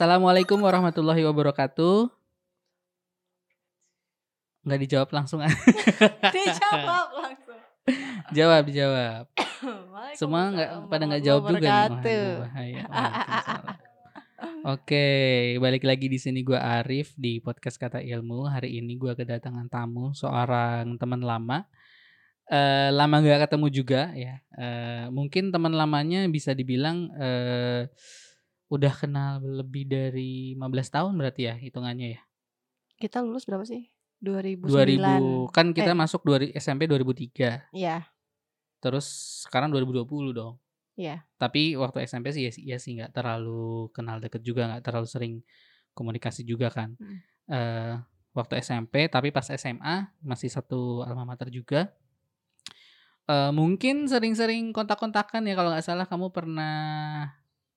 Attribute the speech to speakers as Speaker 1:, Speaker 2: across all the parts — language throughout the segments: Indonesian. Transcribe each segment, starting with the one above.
Speaker 1: Assalamualaikum warahmatullahi wabarakatuh. Nggak dijawab langsung.
Speaker 2: Dijawab langsung.
Speaker 1: jawab, dijawab. Semua nggak pada nggak jawab juga nih. Bahaya. Oke, balik lagi di sini gua Arif di podcast Kata Ilmu. Hari ini gua kedatangan tamu seorang teman lama. Eh lama nggak ketemu juga ya. Eh mungkin teman lamanya bisa dibilang eh udah kenal lebih dari 15 tahun berarti ya hitungannya ya.
Speaker 2: Kita lulus berapa sih? 2009.
Speaker 1: 2000 kan kita
Speaker 2: Eh.
Speaker 1: masuk 2000 SMP 2003.
Speaker 2: Iya,
Speaker 1: Terus sekarang 2020 dong.
Speaker 2: iya.
Speaker 1: Tapi waktu SMP sih ya, sih- ya sih nggak terlalu kenal deket juga, nggak terlalu sering komunikasi juga kan.
Speaker 2: Hmm.
Speaker 1: Eh waktu SMP, tapi pas SMA masih satu alma mater juga. Eh mungkin sering-sering kontak-kontakan ya kalau nggak salah kamu pernah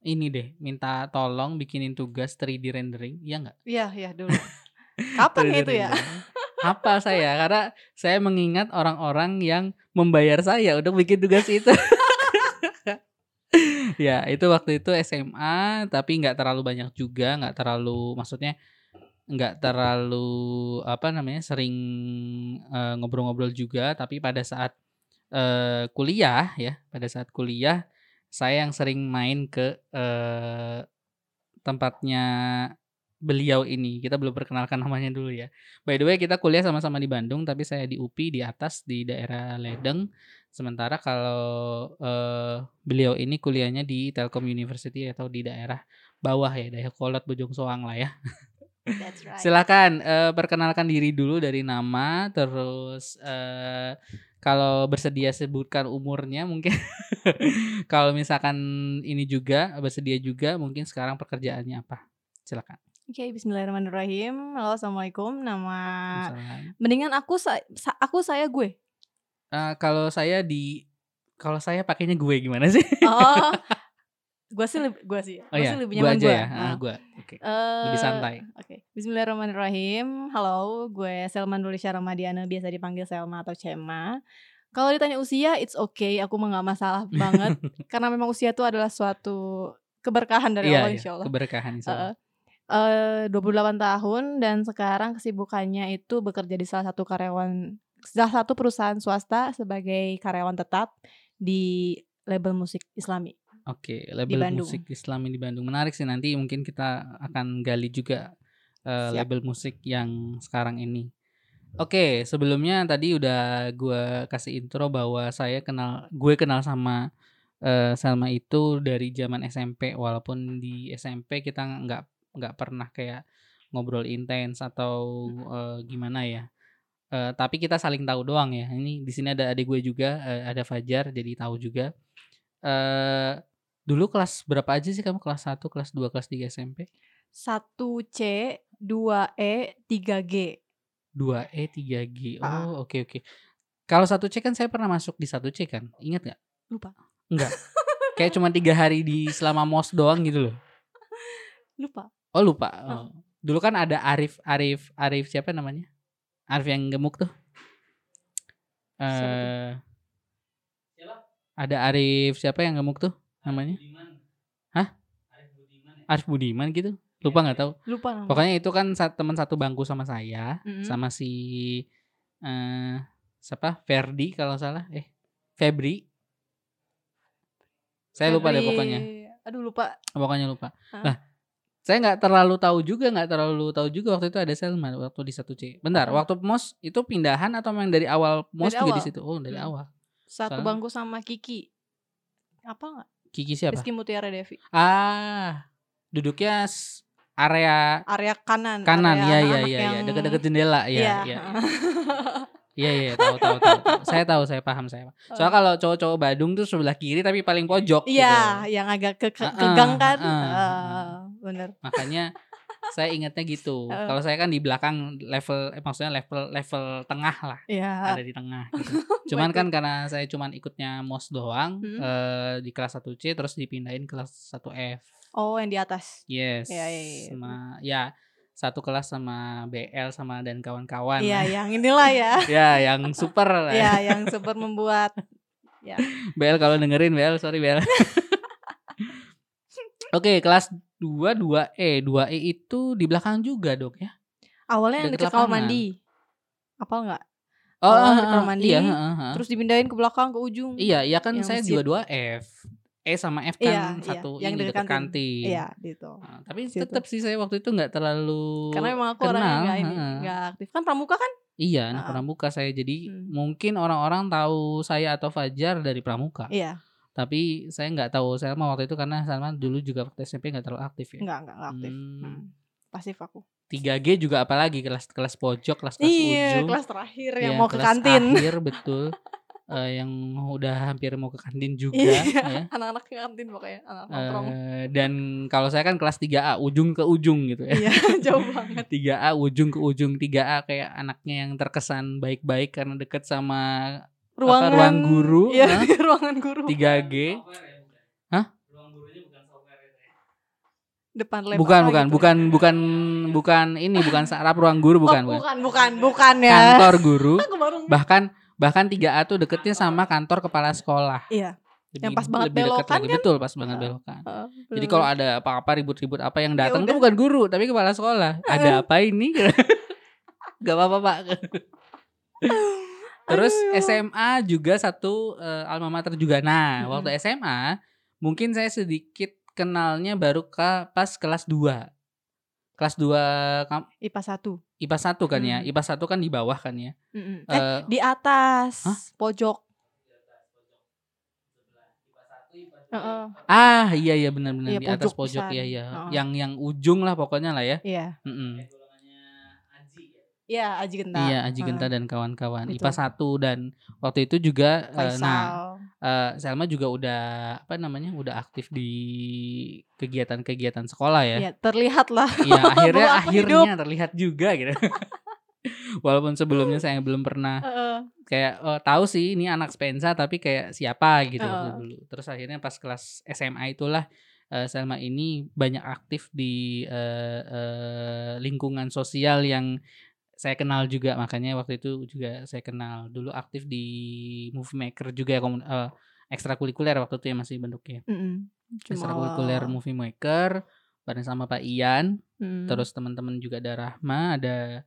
Speaker 1: ini deh minta tolong bikinin tugas 3D rendering, iya nggak?
Speaker 2: Iya, iya dulu. Kapan
Speaker 1: 3D
Speaker 2: itu ya?
Speaker 1: rendering. Hafal saya karena saya mengingat orang-orang yang membayar saya untuk bikin tugas itu. ya itu waktu itu SMA tapi nggak terlalu banyak juga nggak terlalu maksudnya nggak terlalu apa namanya sering eh, ngobrol-ngobrol juga tapi pada saat eh, kuliah ya pada saat kuliah saya yang sering main ke eh, tempatnya beliau ini kita belum perkenalkan namanya dulu ya by the way kita kuliah sama-sama di Bandung tapi saya di UPI di atas di daerah Ledeng Sementara kalau eh, beliau ini kuliahnya di Telkom University atau di daerah bawah ya, daerah Kolot Bojong Soang lah ya.
Speaker 2: That's right.
Speaker 1: Silakan eh, perkenalkan diri dulu dari nama, terus eh, kalau bersedia sebutkan umurnya mungkin. kalau misalkan ini juga bersedia juga, mungkin sekarang pekerjaannya apa? Silakan.
Speaker 2: Oke, bismillahirrahmanirrahim. Halo, Assalamualaikum. Nama mendingan aku sa- aku saya gue.
Speaker 1: Eh, kalau saya di kalau saya pakainya gue gimana sih?
Speaker 2: Oh. gue sih gue sih.
Speaker 1: Oh
Speaker 2: Gua
Speaker 1: ya,
Speaker 2: sih lebih
Speaker 1: gue
Speaker 2: nyaman
Speaker 1: aja
Speaker 2: gue.
Speaker 1: ya. Ah, gue. Oke. Lebih
Speaker 2: Eh,
Speaker 1: santai.
Speaker 2: Oke, Bismillahirrahmanirrahim. Halo, gue Selma Nulisha Ramadiana, biasa dipanggil Selma atau Cema. Kalau ditanya usia, it's okay. Aku mah nggak masalah banget, karena memang usia itu adalah suatu keberkahan dari
Speaker 1: Iya,
Speaker 2: Allah,
Speaker 1: iya,
Speaker 2: insya Allah.
Speaker 1: keberkahan insya Allah.
Speaker 2: Eh, 28 tahun dan sekarang kesibukannya itu bekerja di salah satu karyawan, salah satu perusahaan swasta sebagai karyawan tetap di label musik Islami.
Speaker 1: Oke, label
Speaker 2: Bandung.
Speaker 1: musik Islami di Bandung menarik sih. Nanti mungkin kita akan gali juga
Speaker 2: Siap.
Speaker 1: label musik yang sekarang ini. Oke, sebelumnya tadi udah gue kasih intro bahwa saya kenal, gue kenal sama eh, Salma itu dari zaman SMP. Walaupun di SMP kita nggak nggak pernah kayak ngobrol intens atau eh, gimana ya. Eh, tapi kita saling tahu doang ya. Ini di sini ada adik gue juga, eh, ada Fajar, jadi tahu juga. Eh dulu kelas berapa aja sih kamu? Kelas 1, kelas 2, kelas 3 SMP?
Speaker 2: 1C, 2E, 3G.
Speaker 1: 2E, 3G.
Speaker 2: Ah.
Speaker 1: Oh, oke oke. Kalau 1C kan saya pernah masuk di 1C kan? Ingat nggak?
Speaker 2: Lupa.
Speaker 1: Enggak. Kayak cuma tiga hari di selama mos doang gitu loh.
Speaker 2: Lupa.
Speaker 1: Oh lupa.
Speaker 2: Ah.
Speaker 1: Oh. Dulu kan ada Arif, Arif, Arif siapa namanya? Arif yang gemuk tuh. Eh ada Arif siapa yang gemuk tuh namanya? Hah? Arif Budiman gitu? Lupa nggak tahu.
Speaker 2: Lupa nama.
Speaker 1: Pokoknya itu kan teman satu bangku sama saya,
Speaker 2: Mm-mm.
Speaker 1: sama si eh siapa? Ferdi kalau salah. Eh, Febri. Saya lupa deh
Speaker 2: Febri-
Speaker 1: pokoknya.
Speaker 2: Aduh lupa.
Speaker 1: Pokoknya lupa.
Speaker 2: Hah?
Speaker 1: Nah, saya nggak terlalu tahu juga, nggak terlalu tahu juga waktu itu ada Selma waktu di satu C. Bentar,
Speaker 2: Heeh.
Speaker 1: waktu mos itu pindahan atau memang dari awal mos
Speaker 2: Dari
Speaker 1: juga di
Speaker 2: awal.
Speaker 1: situ? Oh, dari
Speaker 2: Hmm.
Speaker 1: awal.
Speaker 2: Satu
Speaker 1: Soalnya-
Speaker 2: bangku sama Kiki. Apa nggak?
Speaker 1: Kiki siapa?
Speaker 2: Rizky Mutiara Devi.
Speaker 1: Ah, duduknya area
Speaker 2: Area kanan.
Speaker 1: kanan. Iya, iya,
Speaker 2: anak-anak
Speaker 1: iya, iya,
Speaker 2: yang-
Speaker 1: dekat-dekat jendela. Iya,
Speaker 2: Iya.
Speaker 1: iya. Iya, iya, tahu, tahu, tahu. Saya tahu, saya paham, saya. paham. Soalnya kalau cowok-cowok Badung tuh sebelah kiri tapi paling pojok
Speaker 2: Iya,
Speaker 1: gitu.
Speaker 2: yang agak ke ke-
Speaker 1: Heeh,
Speaker 2: kegang kan.
Speaker 1: heeh,
Speaker 2: Ah,
Speaker 1: heeh.
Speaker 2: bener.
Speaker 1: Makanya saya ingatnya gitu.
Speaker 2: Heeh.
Speaker 1: Kalau saya kan di belakang level eh, maksudnya level level tengah lah.
Speaker 2: Iya.
Speaker 1: ada di tengah gitu. Cuman kan karena saya cuman ikutnya MOS doang
Speaker 2: Hmm.
Speaker 1: eh, di kelas 1C terus dipindahin kelas 1F.
Speaker 2: Oh, yang di atas.
Speaker 1: Yes.
Speaker 2: Iya, iya, iya.
Speaker 1: Sama ya satu kelas sama BL sama dan kawan-kawan.
Speaker 2: Iya, yang inilah ya.
Speaker 1: ya, yang super lah.
Speaker 2: Iya, yang super membuat ya.
Speaker 1: BL kalau dengerin BL, sorry BL. Oke, kelas 2 2E. 2E itu di belakang juga, Dok ya?
Speaker 2: Awalnya yang
Speaker 1: deket
Speaker 2: kamar mandi. Apal nggak?
Speaker 1: Oh,
Speaker 2: Awalnya
Speaker 1: heeh,
Speaker 2: di kamar
Speaker 1: heeh,
Speaker 2: mandi,
Speaker 1: iya, heeh, heeh.
Speaker 2: terus dipindahin ke belakang ke ujung.
Speaker 1: Iya, iya kan
Speaker 2: yang
Speaker 1: saya
Speaker 2: masjid.
Speaker 1: juga 2F. E sama F
Speaker 2: Iya,
Speaker 1: kan
Speaker 2: iya,
Speaker 1: satu
Speaker 2: yang
Speaker 1: ini
Speaker 2: deket
Speaker 1: dekat
Speaker 2: kantin.
Speaker 1: kantin.
Speaker 2: Iya, gitu.
Speaker 1: Nah, tapi
Speaker 2: Situ.
Speaker 1: tetap sih saya waktu itu nggak terlalu
Speaker 2: Karena emang aku orangnya
Speaker 1: kenal,
Speaker 2: nggak ini, nggak aktif. Kan pramuka kan?
Speaker 1: Iya, anak
Speaker 2: Heeh.
Speaker 1: pramuka saya. Jadi
Speaker 2: Hmm.
Speaker 1: mungkin orang-orang tahu saya atau Fajar dari pramuka.
Speaker 2: Iya,
Speaker 1: Tapi saya nggak tahu Selma waktu itu karena Selma dulu juga waktu SMP nggak terlalu aktif ya.
Speaker 2: nggak nggak aktif.
Speaker 1: Hmm.
Speaker 2: Hmm. Pasif aku.
Speaker 1: 3G juga apalagi kelas kelas pojok, kelas kelas
Speaker 2: Iya,
Speaker 1: ujung.
Speaker 2: kelas terakhir yang mau ke
Speaker 1: kelas
Speaker 2: kantin.
Speaker 1: Akhir betul. Eh, yang udah hampir mau ke kantin juga
Speaker 2: Iya,
Speaker 1: ya.
Speaker 2: anak-anak ke kantin pokoknya, anak nongkrong.
Speaker 1: Eh, dan kalau saya kan kelas 3A ujung ke ujung gitu ya.
Speaker 2: Iya, jauh banget.
Speaker 1: 3A ujung ke ujung 3A kayak anaknya yang terkesan baik-baik karena deket sama
Speaker 2: Ruangan
Speaker 1: ruang guru,
Speaker 2: Iya,
Speaker 1: hah?
Speaker 2: ruangan guru.
Speaker 1: 3G.
Speaker 2: Depan lab
Speaker 1: Bukan
Speaker 2: apa
Speaker 1: bukan
Speaker 2: gitu.
Speaker 1: bukan bukan bukan ini bukan sarap ruang guru
Speaker 2: Oh,
Speaker 1: bukan bukan.
Speaker 2: bukan, bukan, bukan ya.
Speaker 1: Kantor guru. Bahkan bahkan 3A tuh deketnya sama kantor kepala sekolah.
Speaker 2: Iya.
Speaker 1: Lebih,
Speaker 2: Yang pas banget
Speaker 1: lebih
Speaker 2: belokan
Speaker 1: lagi.
Speaker 2: kan?
Speaker 1: Betul pas banget belokan.
Speaker 2: Heeh,
Speaker 1: Jadi kalau ada apa-apa ribut-ribut apa yang
Speaker 2: Ya
Speaker 1: datang tuh
Speaker 2: udah.
Speaker 1: bukan guru tapi kepala sekolah. Ada apa ini? Gak apa-apa pak. Terus
Speaker 2: Aduh.
Speaker 1: SMA juga satu eh, alma mater juga. Nah
Speaker 2: Mm-mm.
Speaker 1: waktu SMA mungkin saya sedikit kenalnya baru ke pas kelas 2 Kelas 2 kam-
Speaker 2: IPA 1.
Speaker 1: IPA 1 kan ya.
Speaker 2: Hmm.
Speaker 1: IPA 1 kan di bawah kan ya.
Speaker 2: Mm-mm. Eh,
Speaker 1: Eh,
Speaker 2: di atas
Speaker 1: Hah?
Speaker 2: pojok. Heeh.
Speaker 1: ah iya iya benar-benar
Speaker 2: Iya,
Speaker 1: di atas
Speaker 2: pojok
Speaker 1: pojok ya ya.
Speaker 2: Heeh.
Speaker 1: Yang yang ujung lah pokoknya lah ya.
Speaker 2: Iya.
Speaker 1: Mm-mm.
Speaker 2: Iya, Aji Genta.
Speaker 1: Iya, Aji. Genta dan kawan-kawan. IPA 1 dan waktu itu juga
Speaker 2: Faisal.
Speaker 1: nah eh, Selma juga udah apa namanya? udah aktif di kegiatan-kegiatan sekolah ya.
Speaker 2: Iya, terlihat lah.
Speaker 1: Iya, akhirnya akhirnya terlihat juga gitu. Walaupun sebelumnya saya belum pernah kayak oh, tahu sih ini anak Spensa tapi kayak siapa gitu
Speaker 2: Heeh.
Speaker 1: dulu. Terus akhirnya pas kelas SMA itulah eh, Selma ini banyak aktif di eh, eh, lingkungan sosial yang saya kenal juga makanya waktu itu juga saya kenal dulu aktif di movie maker juga ya komun- eh, ekstrakurikuler waktu itu ya masih bentuknya
Speaker 2: Mm-mm. Cuma
Speaker 1: ekstrakurikuler movie maker bareng sama Pak Ian
Speaker 2: Mm.
Speaker 1: terus teman-teman juga ada Rahma ada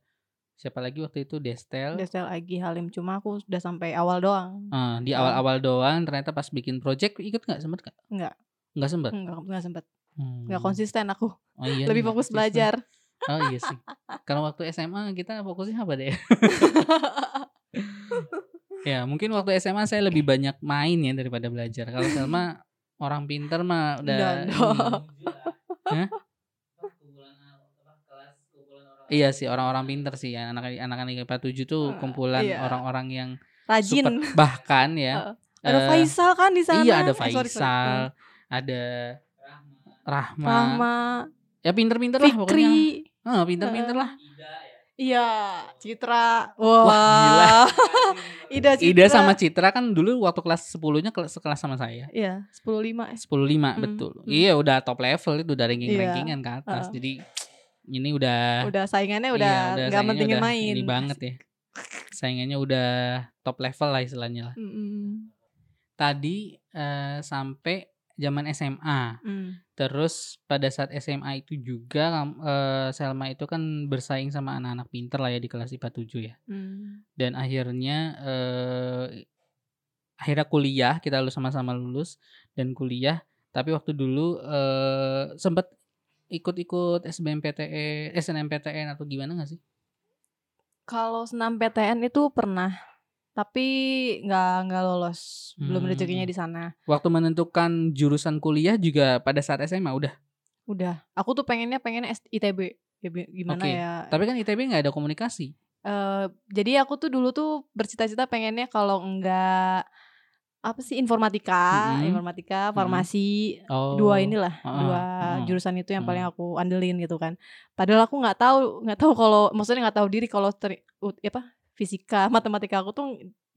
Speaker 1: siapa lagi waktu itu Destel
Speaker 2: Destel Agi Halim cuma aku udah sampai awal doang.
Speaker 1: Eh, di
Speaker 2: Oh.
Speaker 1: awal-awal doang ternyata pas bikin project ikut nggak sempet nggak
Speaker 2: Enggak,
Speaker 1: nggak sempet
Speaker 2: sempet.
Speaker 1: Hmm.
Speaker 2: Konsisten aku.
Speaker 1: oh, iya
Speaker 2: Lebih
Speaker 1: nggak
Speaker 2: fokus
Speaker 1: konsisten.
Speaker 2: belajar.
Speaker 1: Oh iya sih kalau waktu SMA kita fokusnya apa deh ya mungkin waktu SMA saya lebih banyak main ya daripada belajar kalau Selma orang pinter mah udah. Hah? Iya sih orang-orang pinter sih ya anak anak IPA 7 tuh
Speaker 2: Eh,
Speaker 1: kumpulan
Speaker 2: iya.
Speaker 1: orang-orang yang
Speaker 2: Rajin.
Speaker 1: super bahkan ya
Speaker 2: Ada
Speaker 1: eh,
Speaker 2: Faisal kan di sana.
Speaker 1: Iya ada
Speaker 2: Eh, sorry, sorry.
Speaker 1: Faisal, ada Rahma.
Speaker 2: Rahma,
Speaker 1: Ya pinter-pinter lah pokoknya.
Speaker 2: Fikri.
Speaker 1: Oh, pinter-pinter lah.
Speaker 2: Iya, Citra.
Speaker 1: Wah, gila.
Speaker 2: Wah. Ida Citra.
Speaker 1: Ida sama Citra kan dulu waktu kelas 10-nya kelas sekelas sama saya.
Speaker 2: Iya, 10 5 eh.
Speaker 1: 10-5
Speaker 2: Hmm,
Speaker 1: betul.
Speaker 2: hmm.
Speaker 1: Iya udah top level itu udah ranking-rankingan ke atas.
Speaker 2: Heeh.
Speaker 1: Jadi ini udah
Speaker 2: Udah saingannya
Speaker 1: iya,
Speaker 2: udah
Speaker 1: udah
Speaker 2: nggak
Speaker 1: udah
Speaker 2: main.
Speaker 1: Ini banget ya. Saingannya udah top level lah istilahnya lah.
Speaker 2: Mm-mm.
Speaker 1: Tadi eh, sampai zaman SMA.
Speaker 2: Mm.
Speaker 1: Terus pada saat SMA itu juga eh, Selma itu kan bersaing sama anak-anak pinter lah ya di kelas IPA 7 ya.
Speaker 2: Mm.
Speaker 1: Dan akhirnya eh akhirnya kuliah, kita lulus sama-sama lulus dan kuliah. Tapi waktu dulu eh sempat ikut-ikut SBMPTN, SNMPTN atau gimana gak sih?
Speaker 2: Kalau senam PTN itu pernah, tapi nggak nggak lolos, belum
Speaker 1: Hmm.
Speaker 2: rezekinya di sana.
Speaker 1: Waktu menentukan jurusan kuliah juga pada saat SMA udah.
Speaker 2: Udah, aku tuh pengennya pengennya S- ITB. Ya, gimana
Speaker 1: Oke,
Speaker 2: ya?
Speaker 1: Tapi kan ITB nggak ada komunikasi.
Speaker 2: Eh, jadi aku tuh dulu tuh bercita-cita pengennya kalau enggak apa sih informatika,
Speaker 1: Mm-mm.
Speaker 2: informatika, farmasi,
Speaker 1: Oh.
Speaker 2: dua inilah,
Speaker 1: Heeh,
Speaker 2: dua jurusan itu yang paling
Speaker 1: Hmm.
Speaker 2: aku andelin gitu kan. Padahal aku nggak tahu, nggak tahu kalau maksudnya nggak tahu diri kalau teri- ut- apa fisika, matematika aku tuh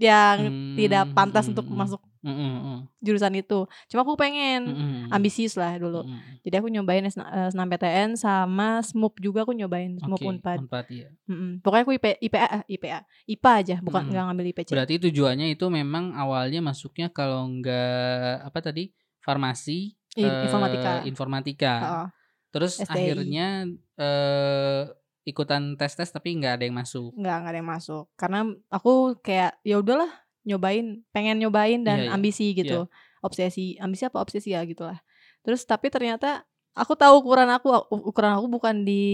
Speaker 2: yang tidak
Speaker 1: Hmm,
Speaker 2: pantas
Speaker 1: hmm,
Speaker 2: untuk
Speaker 1: hmm.
Speaker 2: masuk
Speaker 1: Mm, mm, mm,
Speaker 2: jurusan itu. Cuma aku pengen
Speaker 1: mm, mm, mm.
Speaker 2: ambisius lah dulu.
Speaker 1: Mm, mm.
Speaker 2: Jadi aku nyobain sena- eh, senam PTN sama SMUP juga aku nyobain SMUP
Speaker 1: Oke,
Speaker 2: Unpad.
Speaker 1: Unpad, iya.
Speaker 2: Mm-mm. Pokoknya aku IP, IPA, eh, IPA, IPA aja, bukan nggak ngambil IPC.
Speaker 1: Berarti tujuannya itu memang awalnya masuknya kalau enggak apa tadi farmasi,
Speaker 2: I-
Speaker 1: eh,
Speaker 2: informatika.
Speaker 1: informatika.
Speaker 2: Heeh.
Speaker 1: Terus
Speaker 2: STI.
Speaker 1: akhirnya eh ikutan tes-tes tapi nggak ada yang masuk.
Speaker 2: Nggak nggak ada yang masuk. Karena aku kayak ya udahlah nyobain, pengen nyobain dan
Speaker 1: Iya, iya.
Speaker 2: ambisi gitu. Obsesi, ambisi apa obsesi ya gitulah. Terus tapi ternyata aku tahu ukuran aku ukuran aku bukan di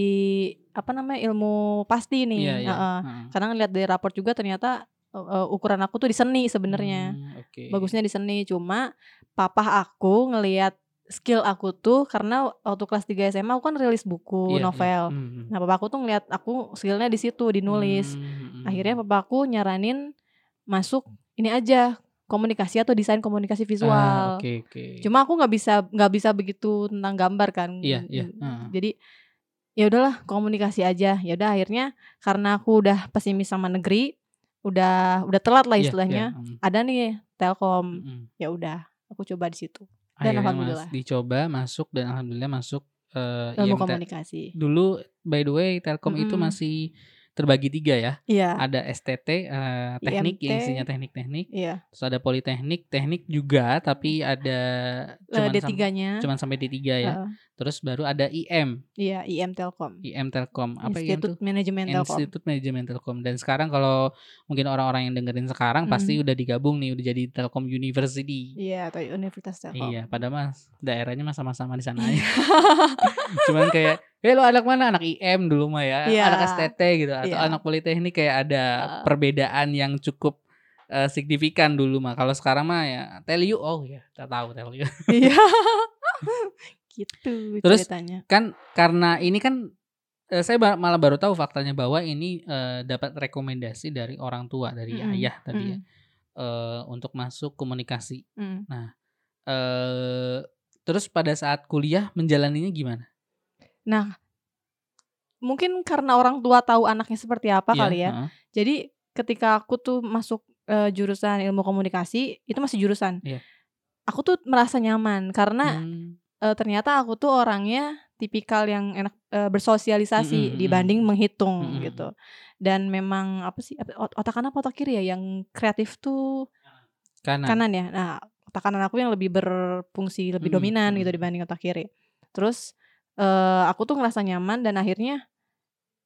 Speaker 2: apa namanya ilmu pasti nih.
Speaker 1: Iya, iya.
Speaker 2: Heeh.
Speaker 1: Heeh.
Speaker 2: Karena ngeliat dari raport juga ternyata uh, ukuran aku tuh di seni sebenarnya.
Speaker 1: Hmm, Oke.
Speaker 2: Bagusnya di seni. Cuma papa aku ngelihat skill aku tuh karena waktu kelas 3 SMA aku kan rilis buku
Speaker 1: Iya, iya.
Speaker 2: novel.
Speaker 1: Hmm,
Speaker 2: Nah, papa aku tuh ngeliat aku skillnya di situ di nulis.
Speaker 1: hmm, hmm,
Speaker 2: Akhirnya
Speaker 1: hmm.
Speaker 2: papa aku nyaranin masuk ini aja komunikasi atau desain komunikasi
Speaker 1: Ah,
Speaker 2: visual.
Speaker 1: Oke oke.
Speaker 2: Cuma aku nggak bisa nggak bisa begitu tentang gambar kan.
Speaker 1: Iya, iya,
Speaker 2: Mm,
Speaker 1: heeh.
Speaker 2: Jadi ya udahlah komunikasi aja. Ya udah akhirnya karena aku udah pesimis sama negeri, udah udah telat lah
Speaker 1: Iya,
Speaker 2: istilahnya.
Speaker 1: iya, hmm,
Speaker 2: Ada nih Telkom.
Speaker 1: hmm.
Speaker 2: Ya udah, aku coba di situ. Dan
Speaker 1: Akhirnya mas,
Speaker 2: alhamdulillah.
Speaker 1: dicoba masuk dan alhamdulillah masuk eh
Speaker 2: Ilmu
Speaker 1: IMT.
Speaker 2: komunikasi.
Speaker 1: Dulu by the way Telkom itu
Speaker 2: Mm-mm.
Speaker 1: masih terbagi tiga ya.
Speaker 2: Iya,
Speaker 1: Ada STT eh, teknik yang
Speaker 2: IMT.
Speaker 1: isinya teknik-teknik,
Speaker 2: iya.
Speaker 1: terus ada politeknik, teknik juga tapi ada
Speaker 2: Eh,
Speaker 1: cuman sam-
Speaker 2: D3-nya.
Speaker 1: cuman sampai D3 ya.
Speaker 2: Heeh.
Speaker 1: Terus baru ada IM,
Speaker 2: Iya, IM Telkom.
Speaker 1: IM Telkom. Apa IM?
Speaker 2: Institut Manajemen Telkom.
Speaker 1: Institut Manajemen Telkom. Dan sekarang kalau mungkin orang-orang yang dengerin sekarang pasti udah digabung nih, udah jadi Telkom University.
Speaker 2: Iya, atau Universitas Telkom.
Speaker 1: Iya, pada mas daerahnya mah sama-sama di sana aja. Cuman kayak, eh lo anak mana? Anak IM dulu mah ya,
Speaker 2: Iya.
Speaker 1: anak STT gitu, atau
Speaker 2: Iya.
Speaker 1: anak politeknik kayak ada
Speaker 2: Heeh.
Speaker 1: perbedaan yang cukup eh, signifikan dulu mah. Kalau sekarang mah ya tell you, oh ya, kita tahu tell you.
Speaker 2: Iya. gitu
Speaker 1: Terus
Speaker 2: ceritanya.
Speaker 1: kan karena ini kan eh, saya malah baru tahu faktanya bahwa ini eh, dapat rekomendasi dari orang tua, dari
Speaker 2: Mm-mm,
Speaker 1: ayah tadi ya,
Speaker 2: mm.
Speaker 1: eh, untuk masuk komunikasi.
Speaker 2: Mm.
Speaker 1: eh terus pada saat kuliah menjalaninya gimana?
Speaker 2: Nah, mungkin karena orang tua tahu anaknya seperti apa
Speaker 1: Iya,
Speaker 2: kali ya.
Speaker 1: heeh.
Speaker 2: Jadi ketika aku tuh masuk eh, jurusan ilmu komunikasi, itu masih jurusan.
Speaker 1: Iya.
Speaker 2: Aku tuh merasa nyaman karena
Speaker 1: Hmm,
Speaker 2: eh, ternyata aku tuh orangnya tipikal yang enak eh, bersosialisasi
Speaker 1: mm-mm.
Speaker 2: dibanding menghitung
Speaker 1: Mm-mm.
Speaker 2: gitu. Dan memang apa sih otak kanan apa otak kiri ya yang kreatif tuh
Speaker 1: kanan.
Speaker 2: kanan ya. Nah, otak kanan aku yang lebih berfungsi lebih
Speaker 1: Mm-mm,
Speaker 2: dominan gitu dibanding otak kiri. Terus eh aku tuh ngerasa nyaman dan akhirnya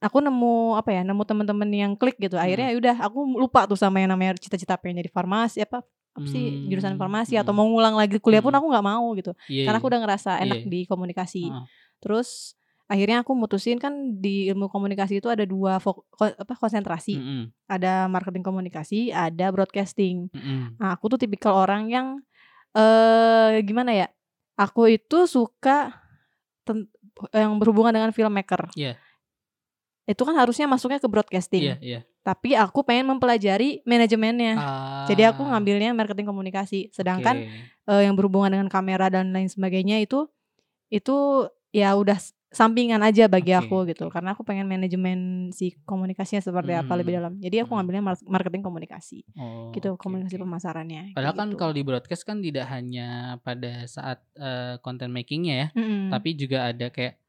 Speaker 2: aku nemu apa ya, nemu temen-temen yang klik gitu. Akhirnya ya udah aku lupa tuh sama yang namanya cita-cita pengen jadi farmasi apa apa sih jurusan
Speaker 1: Hmm,
Speaker 2: farmasi atau
Speaker 1: mm-mm.
Speaker 2: mau ngulang lagi kuliah pun
Speaker 1: Mm-mm.
Speaker 2: aku nggak mau gitu.
Speaker 1: Iya,
Speaker 2: Karena aku
Speaker 1: iya.
Speaker 2: udah ngerasa enak
Speaker 1: Iya.
Speaker 2: di komunikasi.
Speaker 1: Heeh.
Speaker 2: Terus akhirnya aku mutusin kan di ilmu komunikasi itu ada dua fok- apa konsentrasi.
Speaker 1: Mm-mm,
Speaker 2: Ada marketing komunikasi, ada broadcasting.
Speaker 1: mm-mm.
Speaker 2: Nah, aku tuh tipikal orang yang eh gimana ya? Aku itu suka ten- yang berhubungan dengan filmmaker.
Speaker 1: Iya.
Speaker 2: Itu kan harusnya masuknya ke broadcasting.
Speaker 1: Iya, iya.
Speaker 2: Tapi aku pengen mempelajari manajemennya.
Speaker 1: Ah,
Speaker 2: Jadi aku ngambilnya marketing komunikasi. Sedangkan
Speaker 1: oke.
Speaker 2: eh, yang berhubungan dengan kamera dan lain sebagainya itu itu ya udah sampingan aja bagi
Speaker 1: Oke,
Speaker 2: aku gitu. Karena aku pengen manajemen si komunikasinya seperti apa lebih
Speaker 1: Hmm,
Speaker 2: dalam. Jadi aku
Speaker 1: hmm.
Speaker 2: ngambilnya mar- marketing komunikasi.
Speaker 1: Oh,
Speaker 2: gitu, komunikasi
Speaker 1: oke.
Speaker 2: pemasarannya.
Speaker 1: Padahal kan
Speaker 2: gitu.
Speaker 1: kalau di broadcast kan tidak hanya pada saat eh, content makingnya ya,
Speaker 2: Mm-mm.
Speaker 1: tapi juga ada kayak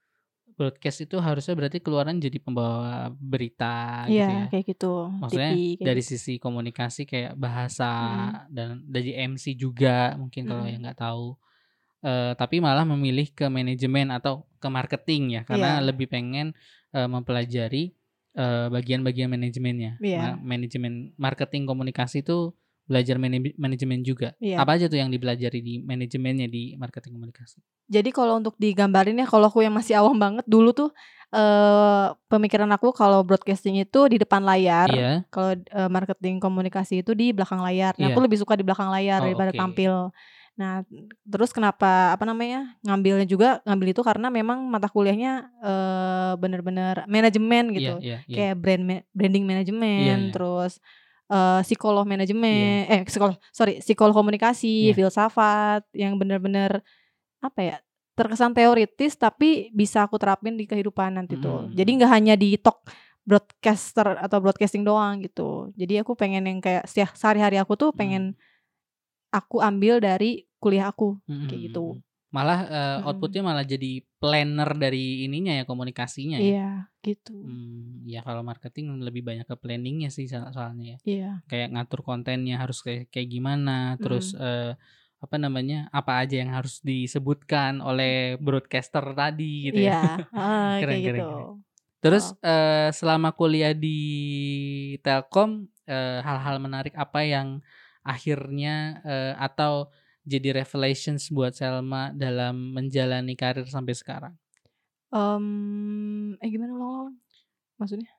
Speaker 1: broadcast itu harusnya berarti keluaran jadi pembawa berita gitu
Speaker 2: Iya,
Speaker 1: ya.
Speaker 2: kayak gitu.
Speaker 1: Maksudnya
Speaker 2: TV, kayak
Speaker 1: dari
Speaker 2: gitu.
Speaker 1: sisi komunikasi kayak bahasa
Speaker 2: Mm.
Speaker 1: dan dari MC juga mungkin kalau yang nggak tahu. Eh, tapi malah memilih ke manajemen atau ke marketing ya karena
Speaker 2: Iya.
Speaker 1: lebih pengen eh, mempelajari eh, bagian-bagian manajemennya.
Speaker 2: Iya.
Speaker 1: Ma- manajemen marketing komunikasi itu belajar manaj- manajemen juga.
Speaker 2: Iya.
Speaker 1: Apa aja tuh yang dipelajari di manajemennya di marketing komunikasi?
Speaker 2: Jadi kalau untuk digambarin ya, kalau aku yang masih awam banget dulu tuh eh pemikiran aku kalau broadcasting itu di depan layar,
Speaker 1: Iya.
Speaker 2: kalau eh, marketing komunikasi itu di belakang layar. Nah,
Speaker 1: Iya.
Speaker 2: aku lebih suka di belakang layar
Speaker 1: Oh,
Speaker 2: daripada
Speaker 1: oke.
Speaker 2: tampil. Nah, terus kenapa apa namanya ngambilnya juga ngambil itu karena memang mata kuliahnya eh bener-bener manajemen gitu,
Speaker 1: Iya, iya, iya.
Speaker 2: kayak brand ma- branding manajemen,
Speaker 1: Iya, iya.
Speaker 2: terus eh psikolog manajemen, eh psikolog sorry psikolog komunikasi,
Speaker 1: Iya.
Speaker 2: filsafat yang bener-bener apa ya terkesan teoritis tapi bisa aku terapin di kehidupan nanti tuh.
Speaker 1: Mm.
Speaker 2: Jadi nggak hanya di talk broadcaster atau broadcasting doang gitu. Jadi aku pengen yang kayak sehari-hari aku tuh pengen aku ambil dari kuliah aku kayak gitu.
Speaker 1: Malah
Speaker 2: Mm-mm.
Speaker 1: outputnya malah jadi planner dari ininya ya komunikasinya ya.
Speaker 2: Iya, gitu.
Speaker 1: Hmm, ya kalau marketing lebih banyak ke planningnya sih so- soalnya ya.
Speaker 2: Iya.
Speaker 1: Kayak ngatur kontennya harus kayak kayak gimana, terus eh, apa namanya apa aja yang harus disebutkan oleh broadcaster tadi gitu ya.
Speaker 2: Iya, heeh,
Speaker 1: Keren,
Speaker 2: kayak
Speaker 1: keren,
Speaker 2: gitu.
Speaker 1: keren. Terus
Speaker 2: Oh.
Speaker 1: eh, selama kuliah di Telkom hal-hal menarik apa yang akhirnya eh, atau jadi revelations buat Selma dalam menjalani karir sampai sekarang?
Speaker 2: Mmm, eh gimana ulang-ulang? Maksudnya?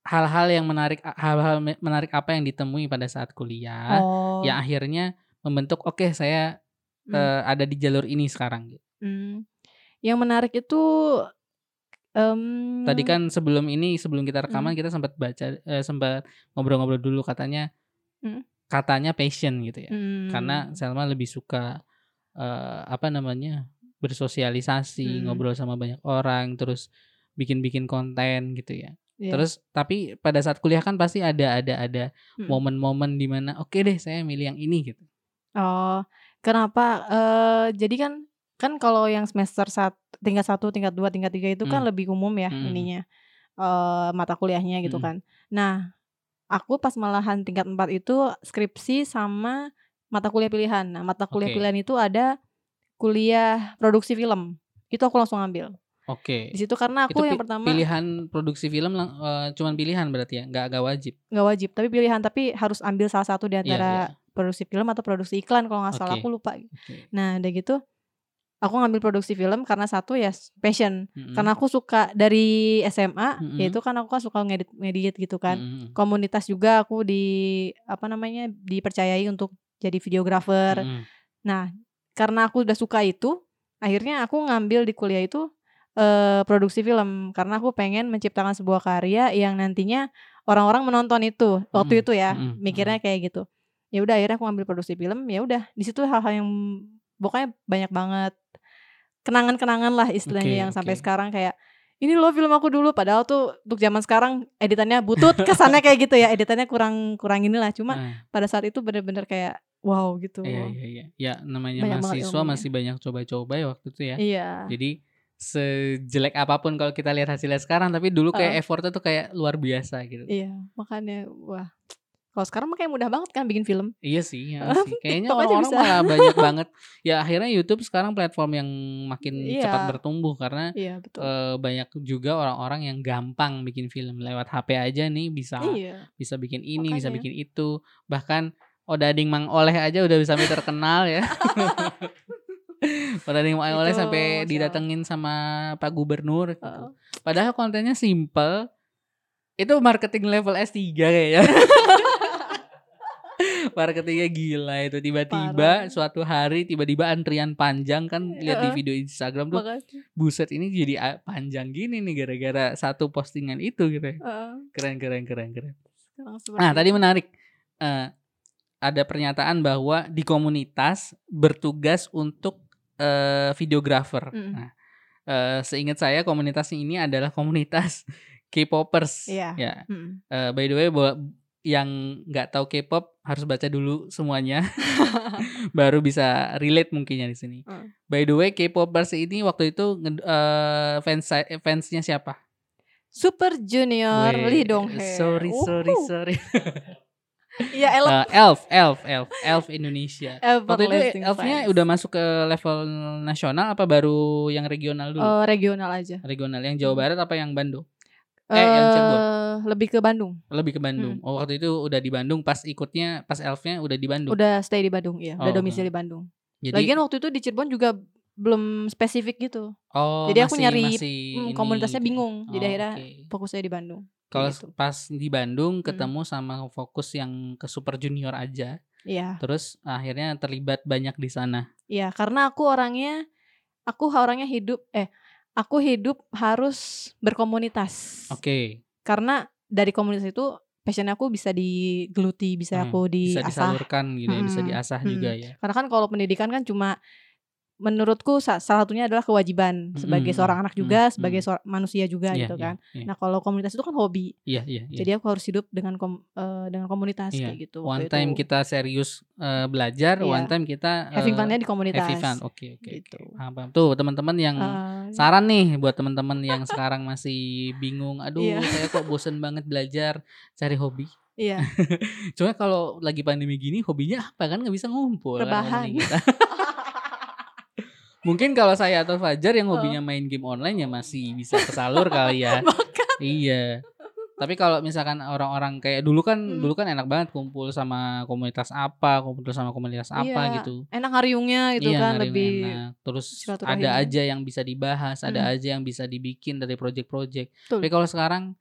Speaker 1: Hal-hal yang menarik hal-hal me- menarik apa yang ditemui pada saat kuliah
Speaker 2: Oh,
Speaker 1: yang akhirnya membentuk oke saya
Speaker 2: mmm,
Speaker 1: eh, ada di jalur ini sekarang gitu.
Speaker 2: mmm. Yang menarik itu,
Speaker 1: Tadi
Speaker 2: mmm
Speaker 1: kan sebelum ini sebelum kita rekaman
Speaker 2: Mhm.
Speaker 1: kita sempat baca eh, sempat ngobrol-ngobrol dulu katanya
Speaker 2: Mhm.
Speaker 1: Katanya passion gitu ya. Karena
Speaker 2: Mmm.
Speaker 1: Selma lebih suka eh, apa namanya? bersosialisasi,
Speaker 2: Mhm.
Speaker 1: ngobrol sama banyak orang, terus bikin-bikin konten gitu ya.
Speaker 2: Iya.
Speaker 1: Terus tapi pada saat kuliah kan pasti ada ada ada
Speaker 2: Mhm.
Speaker 1: momen-momen di mana oke deh saya milih yang ini gitu.
Speaker 2: Oh, kenapa? Eee, jadi kan kan kalau yang semester sat tingkat 1, tingkat 2, tingkat 3 itu kan
Speaker 1: Mmm.
Speaker 2: lebih umum ya
Speaker 1: Mhm.
Speaker 2: ininya, eee, mata kuliahnya gitu
Speaker 1: Mhm.
Speaker 2: kan. Nah, aku pas malahan tingkat 4 itu skripsi sama mata kuliah pilihan. Nah, mata kuliah
Speaker 1: Oke.
Speaker 2: pilihan itu ada kuliah produksi film, itu aku langsung ambil.
Speaker 1: Oke.
Speaker 2: Di situ karena
Speaker 1: Itu
Speaker 2: aku yang
Speaker 1: pi-
Speaker 2: pertama
Speaker 1: pilihan produksi film eh, cuman pilihan berarti ya, nggak nggak wajib.
Speaker 2: nggak wajib, tapi pilihan, tapi harus ambil salah satu di
Speaker 1: Iya
Speaker 2: antara produksi film atau produksi iklan kalau nggak salah,
Speaker 1: Oke.
Speaker 2: aku lupa.
Speaker 1: Oke.
Speaker 2: Nah, udah gitu aku ngambil produksi film karena satu ya passion,
Speaker 1: Mhm.
Speaker 2: karena aku suka dari SMA,
Speaker 1: Mhm.
Speaker 2: yaitu kan aku kan suka ngedit-ngedit gitu kan.
Speaker 1: Mhm.
Speaker 2: Komunitas juga aku di apa namanya, dipercayai untuk jadi videographer.
Speaker 1: Mhm.
Speaker 2: Nah, karena aku udah suka itu, akhirnya aku ngambil di kuliah itu, eee, produksi film, karena aku pengen menciptakan sebuah karya yang nantinya orang-orang menonton itu, waktu
Speaker 1: Mhm.
Speaker 2: itu ya,
Speaker 1: Mhm.
Speaker 2: mikirnya kayak gitu. Ya udah akhirnya aku ngambil produksi film, ya udah di situ hal-hal yang pokoknya banyak banget kenangan-kenangan lah istilahnya
Speaker 1: Oke
Speaker 2: yang sampai sekarang kayak, "Ini loh film aku dulu," padahal tuh untuk zaman sekarang editannya butut, kesannya kayak gitu ya, editannya kurang kurang inilah, cuma
Speaker 1: Nah.
Speaker 2: pada saat itu bener-bener kayak wow gitu.
Speaker 1: Iya iya iya. Ya namanya
Speaker 2: Banyak
Speaker 1: mahasiswa masih banyak coba-coba ya waktu itu ya.
Speaker 2: Iya.
Speaker 1: Jadi sejelek apa pun kalau kita lihat hasilnya sekarang, tapi dulu kayak
Speaker 2: Heeh.
Speaker 1: effortnya tuh kayak luar biasa gitu.
Speaker 2: Iya, makanya wah, kalau sekarang mah kayak mudah banget kan bikin film.
Speaker 1: Iya sih, Heeh, sih. Kayaknya orang-orang
Speaker 2: bisa.
Speaker 1: malah banyak banget. Ya akhirnya YouTube sekarang platform yang makin cepat
Speaker 2: Iya.
Speaker 1: bertumbuh karena
Speaker 2: Iya, betul.
Speaker 1: eh, banyak juga orang-orang yang gampang bikin film lewat HP aja nih bisa
Speaker 2: Iya,
Speaker 1: bisa bikin ini, bisa
Speaker 2: makanya.
Speaker 1: bikin itu. Bahkan Odading Mang Oleh aja udah sampai terkenal ya. Odading Mang Oleh sampai didatengin sama Pak Gubernur gitu.
Speaker 2: Heeh.
Speaker 1: Padahal kontennya simple. Itu marketing level S3 kayaknya. Marketingnya gila itu tiba-tiba suatu hari tiba-tiba antrian panjang kan lihat di video Instagram tuh
Speaker 2: Makasih.
Speaker 1: buset ini jadi a- panjang gini nih gara-gara satu postingan itu gitu.
Speaker 2: Heeh,
Speaker 1: Keren keren keren keren. Nah, tadi menarik. Eh, ada pernyataan bahwa di komunitas bertugas untuk eh, videographer.
Speaker 2: Mhm.
Speaker 1: Nah, eh, seingat saya komunitas ini adalah komunitas K-popers.
Speaker 2: Iya.
Speaker 1: Ya.
Speaker 2: Mhm.
Speaker 1: Eh, by the way, bahwa yang nggak tahu K-pop harus baca dulu semuanya, baru bisa relate mungkinnya di sini.
Speaker 2: Heeh.
Speaker 1: By the way, K-popers ini waktu itu eh, fans fansnya siapa?
Speaker 2: Super Junior
Speaker 1: Weh,
Speaker 2: Lee Dong Hae.
Speaker 1: Sorry, sorry,
Speaker 2: Wuhu.
Speaker 1: sorry.
Speaker 2: Iya, Elf.
Speaker 1: Eh, Elf, Elf, Elf, Elf Indonesia. Waktu itu Elfnya udah masuk ke level nasional apa baru yang regional dulu?
Speaker 2: Eh, regional aja.
Speaker 1: regional yang Jawa
Speaker 2: Hmm.
Speaker 1: Barat apa yang Bandung? Eh, yang Cirebon.
Speaker 2: Eh, lebih ke Bandung.
Speaker 1: Lebih ke Bandung.
Speaker 2: Hmm.
Speaker 1: Oh, waktu itu udah di Bandung pas ikutnya pas Elfnya udah di Bandung.
Speaker 2: Udah stay di Bandung, iya. Udah
Speaker 1: Oh,
Speaker 2: domisili di Bandung.
Speaker 1: Jadi
Speaker 2: Lagian waktu itu di Cirebon juga belum spesifik gitu.
Speaker 1: oh,
Speaker 2: jadi aku
Speaker 1: masih-
Speaker 2: nyari,
Speaker 1: masih
Speaker 2: Hmm,
Speaker 1: ini
Speaker 2: komunitasnya
Speaker 1: gitu
Speaker 2: bingung. Jadi
Speaker 1: Oh,
Speaker 2: akhirnya
Speaker 1: oke.
Speaker 2: fokusnya di Bandung.
Speaker 1: Kalau
Speaker 2: gitu.
Speaker 1: pas di Bandung
Speaker 2: Hmm.
Speaker 1: ketemu sama fokus yang ke Super Junior aja.
Speaker 2: Iya.
Speaker 1: Terus akhirnya terlibat banyak di sana.
Speaker 2: Iya, karena aku orangnya aku orangnya hidup eh aku hidup harus berkomunitas.
Speaker 1: Oke.
Speaker 2: Karena dari komunitas itu passion aku bisa digeluti, bisa
Speaker 1: Hmm,
Speaker 2: aku
Speaker 1: bisa
Speaker 2: diasah.
Speaker 1: disalurkan gitu ya, bisa diasah
Speaker 2: mm.
Speaker 1: juga ya.
Speaker 2: Karena kan kalau pendidikan kan cuma menurutku sa- salah satunya adalah kewajiban sebagai
Speaker 1: Mm,
Speaker 2: seorang anak juga,
Speaker 1: mm.
Speaker 2: sebagai seorang manusia juga
Speaker 1: Iya,
Speaker 2: gitu
Speaker 1: iya,
Speaker 2: kan.
Speaker 1: iya.
Speaker 2: Nah, kalau komunitas itu kan hobi.
Speaker 1: Iya, iya, iya.
Speaker 2: Jadi aku harus hidup dengan kom- eh, dengan komunitas
Speaker 1: Iya.
Speaker 2: kayak gitu.
Speaker 1: One
Speaker 2: waktu
Speaker 1: time
Speaker 2: itu.
Speaker 1: kita serius eh, belajar,
Speaker 2: Iya.
Speaker 1: one time kita
Speaker 2: having
Speaker 1: eh,
Speaker 2: fun-nya di komunitas.
Speaker 1: Having fun. Oke, oke,
Speaker 2: Gitu.
Speaker 1: oke. Paham, paham. Tuh, teman-teman yang
Speaker 2: Eh,
Speaker 1: saran nih buat teman-teman yang sekarang masih bingung, aduh
Speaker 2: Iya.
Speaker 1: saya kok bosen banget belajar, cari hobi.
Speaker 2: iya.
Speaker 1: Cuma kalau lagi pandemi gini hobinya apa kan nggak bisa ngumpul
Speaker 2: Rebahan.
Speaker 1: kita. Mungkin kalau saya atau Fajar yang
Speaker 2: Oh.
Speaker 1: hobinya main game online ya masih bisa kesalur kali ya.
Speaker 2: Bahkan
Speaker 1: iya. Tapi kalau misalkan orang-orang kayak dulu kan
Speaker 2: Hmm.
Speaker 1: dulu kan enak banget kumpul sama komunitas apa, kumpul sama komunitas apa
Speaker 2: Iya,
Speaker 1: gitu.
Speaker 2: enak hariungnya gitu
Speaker 1: iya,
Speaker 2: kan lebih
Speaker 1: enak. Terus ada aja yang bisa dibahas, ada
Speaker 2: Hmm.
Speaker 1: aja yang bisa dibikin dari project-project. Tapi kalau sekarang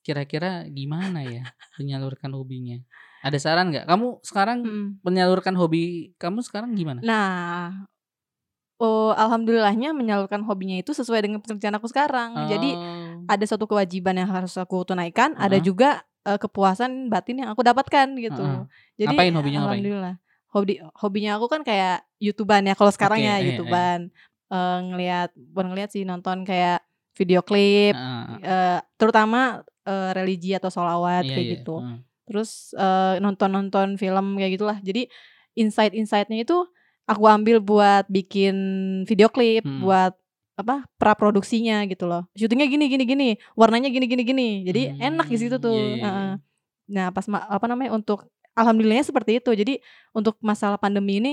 Speaker 1: kira-kira gimana ya menyalurkan hobinya? Ada saran nggak? Kamu sekarang
Speaker 2: Mm.
Speaker 1: menyalurkan hobi kamu sekarang gimana?
Speaker 2: Nah, oh alhamdulillahnya menyalurkan hobinya itu sesuai dengan pekerjaan aku sekarang. Jadi
Speaker 1: Oh.
Speaker 2: ada suatu kewajiban yang harus aku tunaikan, ada
Speaker 1: Heeh.
Speaker 2: juga eh, kepuasan batin yang aku dapatkan gitu.
Speaker 1: Heeh.
Speaker 2: Jadi
Speaker 1: Ngapain hobinya, ngapain?
Speaker 2: alhamdulillah. Hobi hobinya aku kan kayak YouTubean ya kalau sekarang
Speaker 1: Oke,
Speaker 2: ya
Speaker 1: iya.
Speaker 2: YouTubean. Eh, ngelihat bukan ngelihat sih nonton kayak video klip
Speaker 1: Heeh.
Speaker 2: eh, terutama eh, religi atau solawat
Speaker 1: Iya,
Speaker 2: kayak
Speaker 1: iya.
Speaker 2: gitu.
Speaker 1: Heeh.
Speaker 2: Terus eh, nonton-nonton film kayak gitulah. Jadi insight-insightnya itu aku ambil buat bikin video klip,
Speaker 1: Hmm.
Speaker 2: buat apa praproduksinya gitu loh. Syutingnya gini gini gini, warnanya gini gini gini. Jadi enak di situ
Speaker 1: Hmm,
Speaker 2: tuh.
Speaker 1: iya, iya, iya.
Speaker 2: Heeh. Nah pas apa namanya untuk alhamdulillahnya seperti itu. Jadi untuk masalah pandemi ini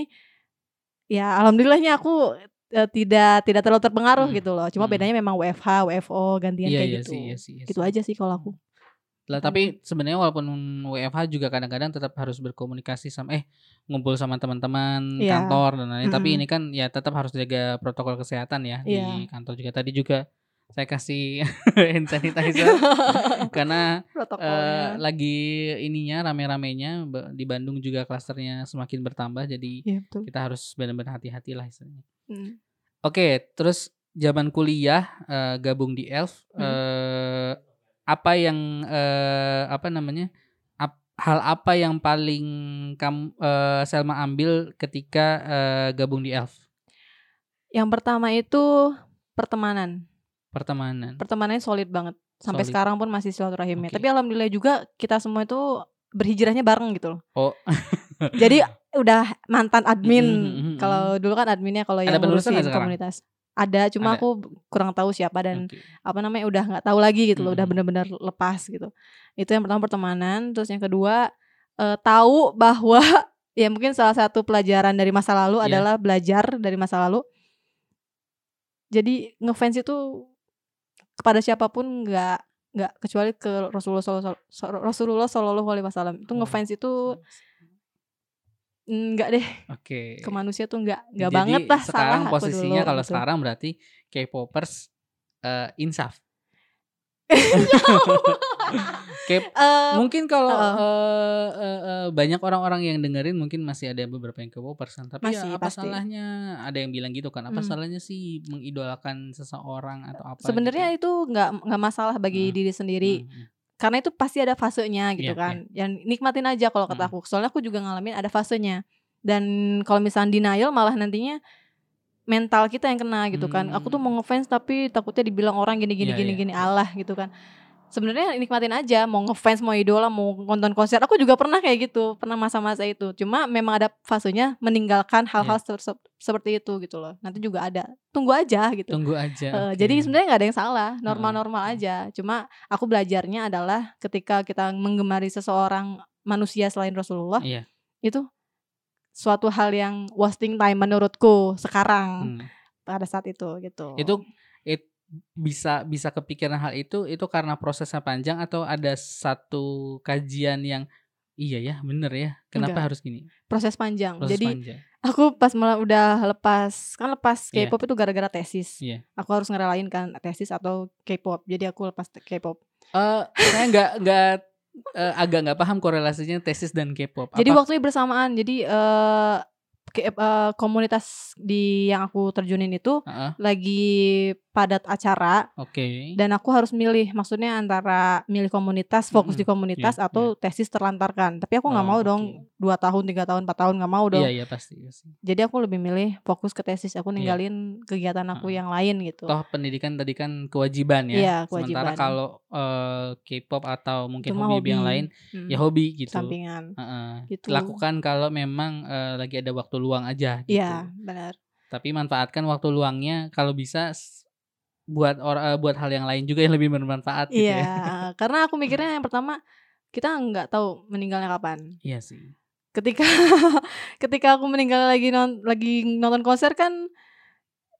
Speaker 2: ya alhamdulillahnya aku eh, tidak tidak terlalu terpengaruh
Speaker 1: Hmm,
Speaker 2: gitu loh. Cuma
Speaker 1: hmm.
Speaker 2: bedanya memang WFH, WFO gantian
Speaker 1: Iya,
Speaker 2: kayak
Speaker 1: iya
Speaker 2: gitu.
Speaker 1: iya sih, iya
Speaker 2: Gitu
Speaker 1: sih.
Speaker 2: aja sih kalau aku.
Speaker 1: Lah tapi sebenarnya walaupun WFH juga kadang-kadang tetap harus berkomunikasi sama eh ngumpul sama teman-teman
Speaker 2: Iya.
Speaker 1: kantor dan lain-lain. Tapi
Speaker 2: Mm-mm.
Speaker 1: ini kan ya tetap harus jaga protokol kesehatan ya
Speaker 2: Iya.
Speaker 1: di kantor juga. Tadi juga saya kasih hand sanitizer karena
Speaker 2: Protokolnya.
Speaker 1: lagi ininya rame-ramenya di Bandung juga klasternya semakin bertambah jadi
Speaker 2: Iya betul.
Speaker 1: kita harus benar-benar hati-hati lah istilahnya.
Speaker 2: Mm.
Speaker 1: Oke, terus zaman kuliah eh, gabung di Elf
Speaker 2: Hmm.
Speaker 1: eh, apa yang eh, apa namanya? ap- hal apa yang paling kamu eh, Selma ambil ketika eh, gabung di Elf?
Speaker 2: Yang pertama itu pertemanan.
Speaker 1: Pertemanan.
Speaker 2: Pertemanannya solid banget. Sampai
Speaker 1: Solid.
Speaker 2: sekarang pun masih silaturahimnya.
Speaker 1: Oke.
Speaker 2: Tapi alhamdulillah juga kita semua itu berhijrahnya bareng gitu loh.
Speaker 1: Oh.
Speaker 2: Jadi udah mantan admin.
Speaker 1: Mhm, mhm.
Speaker 2: Kalau dulu kan adminnya kalau yang ngurusin komunitas. Ada, cuma
Speaker 1: Ada.
Speaker 2: aku kurang tahu siapa dan
Speaker 1: Oke.
Speaker 2: apa namanya udah nggak tahu lagi gitu loh, udah
Speaker 1: Mhm.
Speaker 2: benar-benar lepas gitu. Itu yang pertama pertemanan, terus yang kedua eh, tahu bahwa ya mungkin salah satu pelajaran dari masa lalu
Speaker 1: Iya.
Speaker 2: adalah belajar dari masa lalu. Jadi ngefans itu kepada siapa pun nggak nggak kecuali ke Rasulullah SAW Rasulullah Shallallahu Alaihi Wasallam itu ngefans itu nggak deh
Speaker 1: Oke.
Speaker 2: ke manusia tuh nggak nggak
Speaker 1: Jadi
Speaker 2: banget lah
Speaker 1: sekarang
Speaker 2: salah
Speaker 1: posisinya
Speaker 2: dulu
Speaker 1: kalau
Speaker 2: gitu.
Speaker 1: sekarang berarti K-popers eh, insaf. K-
Speaker 2: Eh,
Speaker 1: mungkin kalau
Speaker 2: Heeh.
Speaker 1: eh, eh, eh, banyak orang-orang yang dengerin mungkin masih ada beberapa yang K-popers kan. Tapi
Speaker 2: Masih,
Speaker 1: ya apa
Speaker 2: pasti.
Speaker 1: salahnya? Ada yang bilang gitu kan. Apa
Speaker 2: Hmm.
Speaker 1: salahnya sih mengidolakan seseorang atau apa?
Speaker 2: sebenarnya
Speaker 1: gitu?
Speaker 2: itu nggak nggak masalah bagi
Speaker 1: Hmm.
Speaker 2: diri sendiri
Speaker 1: Hmm, hmm.
Speaker 2: Karena itu pasti ada fasenya gitu
Speaker 1: Iya,
Speaker 2: kan. yang nikmatin aja kalau kata
Speaker 1: Hmm.
Speaker 2: aku soalnya aku juga ngalamin ada fasenya. Dan kalau misalnya denial malah nantinya mental kita yang kena gitu kan. Aku tuh
Speaker 1: Hmm.
Speaker 2: mau ngefans tapi takutnya dibilang orang gini gini
Speaker 1: Iya,
Speaker 2: gini
Speaker 1: iya.
Speaker 2: gini. Allah gitu kan sebenarnya nikmatin aja mau ngefans mau idola mau nonton konser aku juga pernah kayak gitu pernah masa-masa itu cuma memang ada fasenya meninggalkan
Speaker 1: Iya.
Speaker 2: hal-hal se- seperti itu gitu loh nanti juga ada tunggu aja gitu
Speaker 1: Tunggu aja.
Speaker 2: Eh,
Speaker 1: oke.
Speaker 2: Jadi sebenarnya nggak ada yang salah, normal-normal aja. Cuma aku belajarnya adalah ketika kita menggemari seseorang manusia selain Rasulullah,
Speaker 1: Iya.
Speaker 2: itu suatu hal yang wasting time menurutku sekarang
Speaker 1: Hmm.
Speaker 2: pada saat itu gitu.
Speaker 1: Itu it, bisa bisa kepikiran hal itu itu karena prosesnya panjang atau ada satu kajian yang iya ya bener ya kenapa
Speaker 2: Enggak.
Speaker 1: harus gini
Speaker 2: proses panjang.
Speaker 1: proses
Speaker 2: Jadi
Speaker 1: panjang
Speaker 2: aku pas malah udah lepas kan lepas
Speaker 1: Iya.
Speaker 2: K-pop itu gara-gara tesis.
Speaker 1: Iya.
Speaker 2: Aku harus ngerelain kan tesis atau K-pop. Jadi aku lepas K-pop.
Speaker 1: Eh, saya nggak nggak eh, agak nggak paham korelasinya tesis dan K-pop.
Speaker 2: Jadi
Speaker 1: Apa-
Speaker 2: waktunya bersamaan. Jadi eh ke- eh, komunitas di yang aku terjunin itu
Speaker 1: Heeh,
Speaker 2: lagi padat acara
Speaker 1: Oke.
Speaker 2: dan aku harus milih maksudnya antara milih komunitas fokus
Speaker 1: Mm-mm,
Speaker 2: di komunitas
Speaker 1: iya,
Speaker 2: atau tesis terlantarkan tapi aku nggak
Speaker 1: Oh,
Speaker 2: mau
Speaker 1: oke.
Speaker 2: dong dua tahun tiga tahun empat tahun nggak mau dong
Speaker 1: Iya iya pasti. pasti.
Speaker 2: jadi aku lebih milih fokus ke tesis aku
Speaker 1: Iya.
Speaker 2: ninggalin kegiatan aku
Speaker 1: Heeh.
Speaker 2: yang lain gitu
Speaker 1: Toh pendidikan tadi kan kewajiban ya.
Speaker 2: Iya,
Speaker 1: Sementara
Speaker 2: kewajiban.
Speaker 1: kalau eh, K-pop atau mungkin
Speaker 2: Cuma
Speaker 1: hobi, yang
Speaker 2: hobi.
Speaker 1: lain
Speaker 2: Hmm,
Speaker 1: ya hobi gitu.
Speaker 2: sampingan
Speaker 1: Heeh.
Speaker 2: Gitu.
Speaker 1: Lakukan kalau memang eh, lagi ada waktu luang aja. Gitu.
Speaker 2: iya benar
Speaker 1: Tapi manfaatkan waktu luangnya kalau bisa buat or, eh, buat hal yang lain juga yang lebih bermanfaat gitu
Speaker 2: iya
Speaker 1: ya.
Speaker 2: karena aku mikirnya yang pertama kita nggak tahu meninggalnya kapan
Speaker 1: Iya sih.
Speaker 2: ketika ketika aku meninggal lagi non, lagi nonton konser kan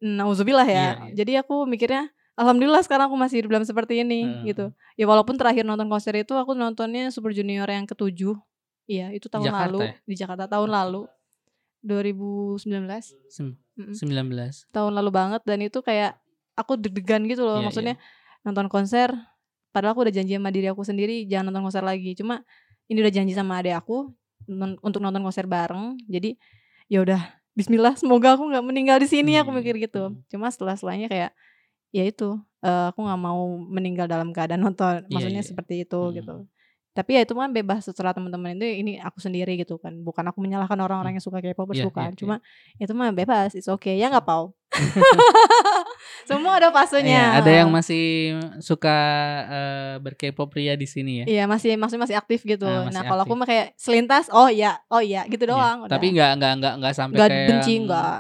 Speaker 2: nauzubillah ya.
Speaker 1: Iya, iya.
Speaker 2: Jadi aku mikirnya alhamdulillah sekarang aku masih hidup dalam seperti ini
Speaker 1: Heeh.
Speaker 2: gitu. Ya walaupun terakhir nonton konser itu aku nontonnya Super Junior yang ketujuh. Iya, itu tahun
Speaker 1: Jakarta
Speaker 2: lalu
Speaker 1: ya?
Speaker 2: di Jakarta tahun lalu 2019.
Speaker 1: Sem-
Speaker 2: Mm-mm.
Speaker 1: 19.
Speaker 2: Tahun lalu banget dan itu kayak aku deg-degan gitu loh.
Speaker 1: Iya,
Speaker 2: Maksudnya nonton konser padahal aku udah janji sama diri aku sendiri jangan nonton konser lagi. Cuma ini udah janji sama adik aku non- untuk nonton konser bareng. Jadi ya udah Bismillah semoga aku nggak meninggal di sini aku
Speaker 1: Hmm,
Speaker 2: mikir gitu.
Speaker 1: hmm.
Speaker 2: Cuma setelah setelahnya kayak ya itu eh, aku nggak mau meninggal dalam keadaan nonton.
Speaker 1: Iya,
Speaker 2: Maksudnya
Speaker 1: iya.
Speaker 2: seperti itu
Speaker 1: Hmm.
Speaker 2: gitu. Tapi ya itu kan bebas setelah teman-teman itu ini aku sendiri gitu kan. Bukan aku menyalahkan orang-orang yang suka K-popers
Speaker 1: Iya,
Speaker 2: bukan.
Speaker 1: iya, iya.
Speaker 2: Cuma itu mah bebas, it's okay. Ya nggak pau. Semua ada fasenya.
Speaker 1: Iya, ada yang masih suka eh, ber-K-pop pria di sini ya.
Speaker 2: Iya masih maksudnya masih aktif gitu.
Speaker 1: Ah,
Speaker 2: nah
Speaker 1: masih
Speaker 2: kalau aku mah kayak selintas, oh iya, oh iya gitu
Speaker 1: Iya.
Speaker 2: doang. udah.
Speaker 1: Tapi nggak nggak nggak nggak sampai
Speaker 2: nggak
Speaker 1: kayak
Speaker 2: benci nggak.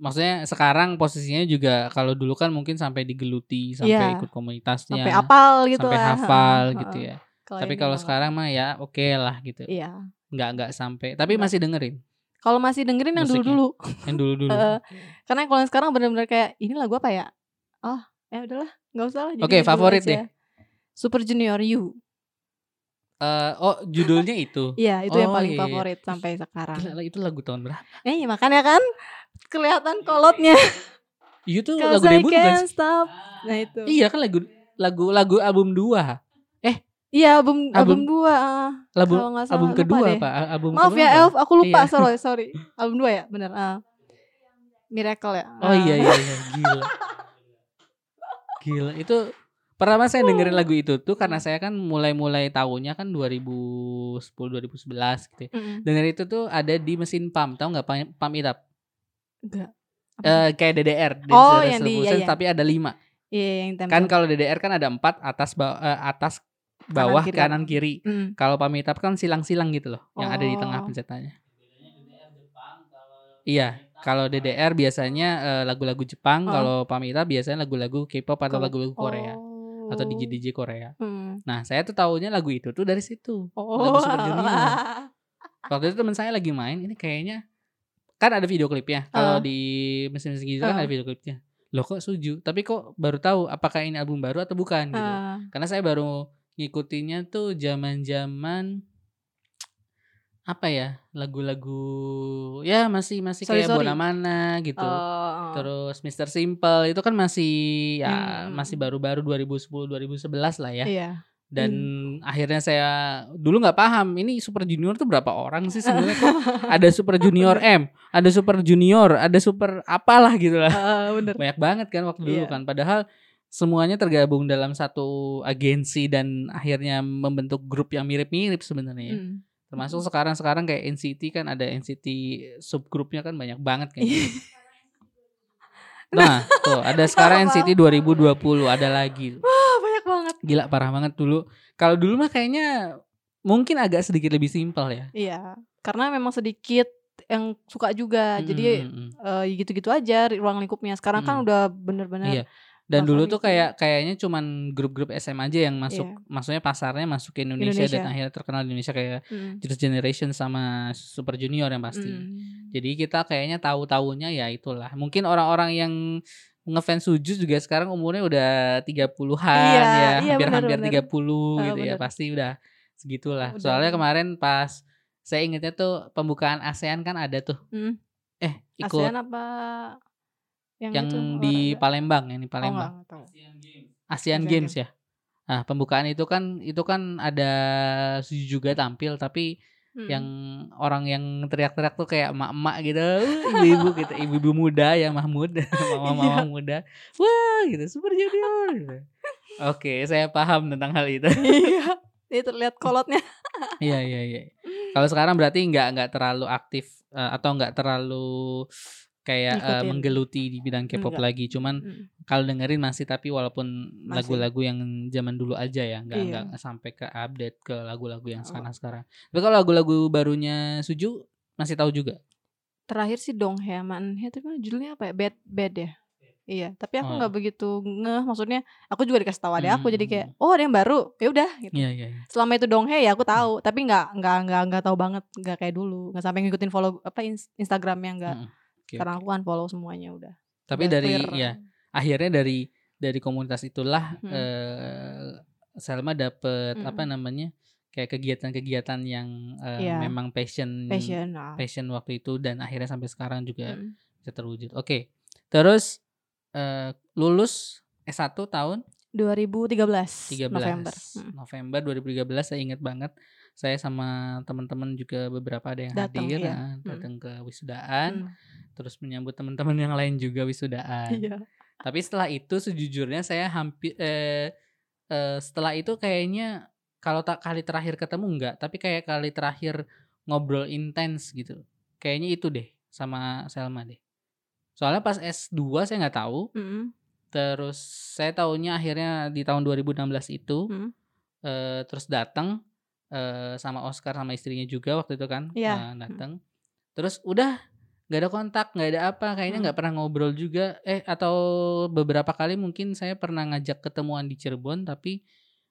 Speaker 1: Maksudnya sekarang posisinya juga kalau dulu kan mungkin sampai digeluti, sampai
Speaker 2: Iya.
Speaker 1: ikut komunitasnya,
Speaker 2: Sampai apal gitu
Speaker 1: sampai
Speaker 2: lah.
Speaker 1: hafal gitu
Speaker 2: heeh.
Speaker 1: Ya. Tapi kalau sekarang mah ya oke lah gitu.
Speaker 2: Iya.
Speaker 1: Nggak nggak sampai. Tapi masih dengerin
Speaker 2: Kalau masih dengerin yang
Speaker 1: Musiknya.
Speaker 2: dulu-dulu.
Speaker 1: yang dulu-dulu.
Speaker 2: Heeh. Karena kalau yang sekarang bener-bener kayak ini lagu apa ya? Oh, ya udahlah, nggak usah lah.
Speaker 1: Oke,
Speaker 2: dulu
Speaker 1: favorit
Speaker 2: aja.
Speaker 1: deh.
Speaker 2: Super Junior U.
Speaker 1: Eh, oh judulnya itu.
Speaker 2: Iya, itu yang
Speaker 1: Oh,
Speaker 2: paling
Speaker 1: iya, iya.
Speaker 2: favorit sampai sekarang.
Speaker 1: Gila, itu lagu tahun berapa?
Speaker 2: Eh, makanya kan kelihatan kolotnya.
Speaker 1: Itu lagu debut
Speaker 2: stop. Nah itu.
Speaker 1: Iya kan lagu lagu lagu album 2.
Speaker 2: Iya, album
Speaker 1: Album-
Speaker 2: album 2. ah.
Speaker 1: Album
Speaker 2: salah,
Speaker 1: album kedua
Speaker 2: deh.
Speaker 1: apa? Album
Speaker 2: Maaf ya? Elf, aku lupa,
Speaker 1: Iya.
Speaker 2: sorry, sorry. Album 2 ya, bener. ah. Miracle ya.
Speaker 1: Oh
Speaker 2: Ah.
Speaker 1: iya iya iya gila. Gila itu pertama saya dengerin lagu itu tuh karena saya kan mulai-mulai tahunya kan 2010 2011 gitu. ya.
Speaker 2: Mm-mm.
Speaker 1: Denger itu tuh ada di mesin pump, tahu nggak pump, pump it up?
Speaker 2: Enggak.
Speaker 1: Eh, kayak DDR,
Speaker 2: Oh,
Speaker 1: Dance
Speaker 2: yang di- iya, iya.
Speaker 1: tapi ada lima.
Speaker 2: Iya, yang.
Speaker 1: Kan kalau DDR kan ada empat atas bawah, atas bawah
Speaker 2: kiri,
Speaker 1: kanan
Speaker 2: kanan.
Speaker 1: kiri.
Speaker 2: Mm.
Speaker 1: Kalau pump it up kan silang-silang gitu loh, yang ada di tengah
Speaker 2: Oh.
Speaker 1: pencetannya. Iya, kalau DDR biasanya eh, lagu-lagu Jepang,
Speaker 2: Oh.
Speaker 1: kalau Pamita biasanya lagu-lagu K-pop atau lagu-lagu Korea atau
Speaker 2: Oh.
Speaker 1: DJ DJ Korea.
Speaker 2: Hmm.
Speaker 1: Nah, saya tuh tahunya lagu itu tuh dari situ.
Speaker 2: Oh.
Speaker 1: Lagu Super Junior. Waktu itu teman saya lagi main, ini kayaknya kan ada video klipnya. Kalau
Speaker 2: Ah.
Speaker 1: di mesin-mesin gitu kan
Speaker 2: Ah.
Speaker 1: ada video klipnya. Loh kok Suju? Tapi kok baru tahu apakah ini album baru atau bukan gitu.
Speaker 2: Ah.
Speaker 1: Karena saya baru ngikutinnya tuh zaman-zaman apa ya lagu-lagu ya masih masih
Speaker 2: Sorry,
Speaker 1: kayak
Speaker 2: sorry.
Speaker 1: Bonamana gitu
Speaker 2: Oh.
Speaker 1: terus Mr. Simple itu kan masih ya
Speaker 2: Hmm.
Speaker 1: masih baru-baru 2010 2011 lah ya
Speaker 2: Iya.
Speaker 1: dan akhirnya saya dulu nggak paham ini Super Junior tuh berapa orang sih sebenarnya kok ada Super Junior M ada Super Junior ada Super apalah gitu lah
Speaker 2: Ah, bener.
Speaker 1: banyak banget kan waktu dulu
Speaker 2: Iya.
Speaker 1: kan padahal semuanya tergabung dalam satu agensi dan akhirnya membentuk grup yang mirip-mirip sebenarnya ya.
Speaker 2: Hmm.
Speaker 1: termasuk sekarang-sekarang kayak NCT kan ada NCT subgrupnya kan banyak banget kan nah tuh ada sekarang NCT 2020 ada lagi
Speaker 2: Ah, banyak banget.
Speaker 1: gila parah banget dulu kalau dulu mah kayaknya mungkin agak sedikit lebih simpel ya
Speaker 2: Iya. Karena memang sedikit yang suka juga. Jadi
Speaker 1: Mm, mm, mm.
Speaker 2: eh, gitu-gitu aja ruang lingkupnya. Sekarang kan
Speaker 1: Mm.
Speaker 2: udah bener-bener
Speaker 1: Iya. Dan dulu tuh kayak kayaknya cuman grup-grup SM aja yang masuk,
Speaker 2: Iya.
Speaker 1: maksudnya pasarnya masuk ke Indonesia, dan
Speaker 2: Indonesia.
Speaker 1: akhirnya terkenal di Indonesia kayak
Speaker 2: Mm.
Speaker 1: Juice Generation sama Super Junior yang pasti.
Speaker 2: Mm.
Speaker 1: Jadi kita kayaknya tahu-tahunya ya itulah. Mungkin orang-orang yang ngefans Suju juga sekarang umurnya udah 30-an
Speaker 2: Iya,
Speaker 1: ya,
Speaker 2: iya,
Speaker 1: hampir-hampir
Speaker 2: benar.
Speaker 1: 30
Speaker 2: Ah,
Speaker 1: gitu ya.
Speaker 2: benar.
Speaker 1: Pasti udah segitulah.
Speaker 2: Udah.
Speaker 1: Soalnya kemarin pas saya ingetnya tuh pembukaan ASEAN kan ada tuh.
Speaker 2: Mm.
Speaker 1: Eh, ikut
Speaker 2: ASEAN apa yang,
Speaker 1: yang
Speaker 2: itu,
Speaker 1: di
Speaker 2: olahraga?
Speaker 1: Palembang, yang di
Speaker 2: Oh,
Speaker 1: Palembang.
Speaker 2: tahu.
Speaker 1: Asian
Speaker 2: Asian
Speaker 1: Games ya. Nah, pembukaan itu kan itu kan ada Suju juga tampil tapi
Speaker 2: Mm.
Speaker 1: yang orang yang teriak-teriak tuh kayak emak-emak gitu, "Uh, ibu-ibu gitu, ibu-ibu muda ya Mahmud, mama-mama
Speaker 2: Iya.
Speaker 1: muda. Wah, gitu, Super Junior gitu. Oke, saya paham tentang hal itu.
Speaker 2: Iya. Itu terlihat kolotnya.
Speaker 1: Iya, iya, iya. Kalau sekarang berarti nggak nggak terlalu aktif eh, atau nggak terlalu kayak
Speaker 2: Ngikutin.
Speaker 1: menggeluti di bidang K-pop
Speaker 2: Enggak.
Speaker 1: lagi. Cuman
Speaker 2: Mm.
Speaker 1: kalau dengerin masih tapi walaupun
Speaker 2: Masih.
Speaker 1: lagu-lagu yang zaman dulu aja ya nggak
Speaker 2: Iya.
Speaker 1: nggak sampai ke update ke lagu-lagu yang
Speaker 2: Oh.
Speaker 1: sekarang sekarang tapi kalau lagu-lagu barunya Suju masih tahu juga
Speaker 2: Terakhir sih Dong He Manhe tapi judulnya apa ya? Bad Bad ya. Iya, tapi aku
Speaker 1: Oh.
Speaker 2: nggak begitu ngeh. Maksudnya aku juga dikasih tahu ada aku jadi kayak,
Speaker 1: Hmm.
Speaker 2: oh ada yang baru, ya udah. Gitu.
Speaker 1: iya iya iya.
Speaker 2: Selama itu Dong He ya aku tahu, tapi nggak nggak nggak nggak tahu banget, nggak kayak dulu, nggak sampai ngikutin follow apa ins- Instagramnya nggak.
Speaker 1: Oke,
Speaker 2: Sekarang aku kan follow semuanya udah.
Speaker 1: Tapi
Speaker 2: Udah
Speaker 1: dari
Speaker 2: clear.
Speaker 1: ya akhirnya dari dari komunitas itulah
Speaker 2: Hmm.
Speaker 1: eh, Selma dapet
Speaker 2: Mm.
Speaker 1: apa namanya kayak kegiatan-kegiatan yang eh,
Speaker 2: Iya.
Speaker 1: memang passion
Speaker 2: passion. nah.
Speaker 1: passion waktu itu dan akhirnya sampai sekarang juga
Speaker 2: Mm.
Speaker 1: bisa terwujud. Oke. Terus eh, lulus S1 tahun
Speaker 2: 2013
Speaker 1: 13
Speaker 2: November.
Speaker 1: November 2013 saya ingat banget. Saya sama teman-teman juga beberapa ada yang
Speaker 2: Datang,
Speaker 1: hadir
Speaker 2: iya.
Speaker 1: nah, datang ke wisudaan,
Speaker 2: Mm.
Speaker 1: terus menyambut teman-teman yang lain juga wisudaan.
Speaker 2: Iya.
Speaker 1: Tapi setelah itu sejujurnya saya hampir eh, eh, setelah itu kayaknya kalau tak kali terakhir ketemu enggak, tapi kayak kali terakhir ngobrol intens gitu. Kayaknya itu deh sama Selma deh. Soalnya pas S2 saya nggak tahu,
Speaker 2: Mm.
Speaker 1: terus saya tahunya akhirnya di tahun 2016 itu
Speaker 2: Mm.
Speaker 1: eh, terus datang eh, sama Oscar sama istrinya juga waktu itu kan
Speaker 2: Iya.
Speaker 1: eh, datang. Terus udah nggak ada kontak, nggak ada apa, kayaknya
Speaker 2: Hmm.
Speaker 1: nggak pernah ngobrol juga. Eh atau beberapa kali mungkin saya pernah ngajak ketemuan di Cirebon tapi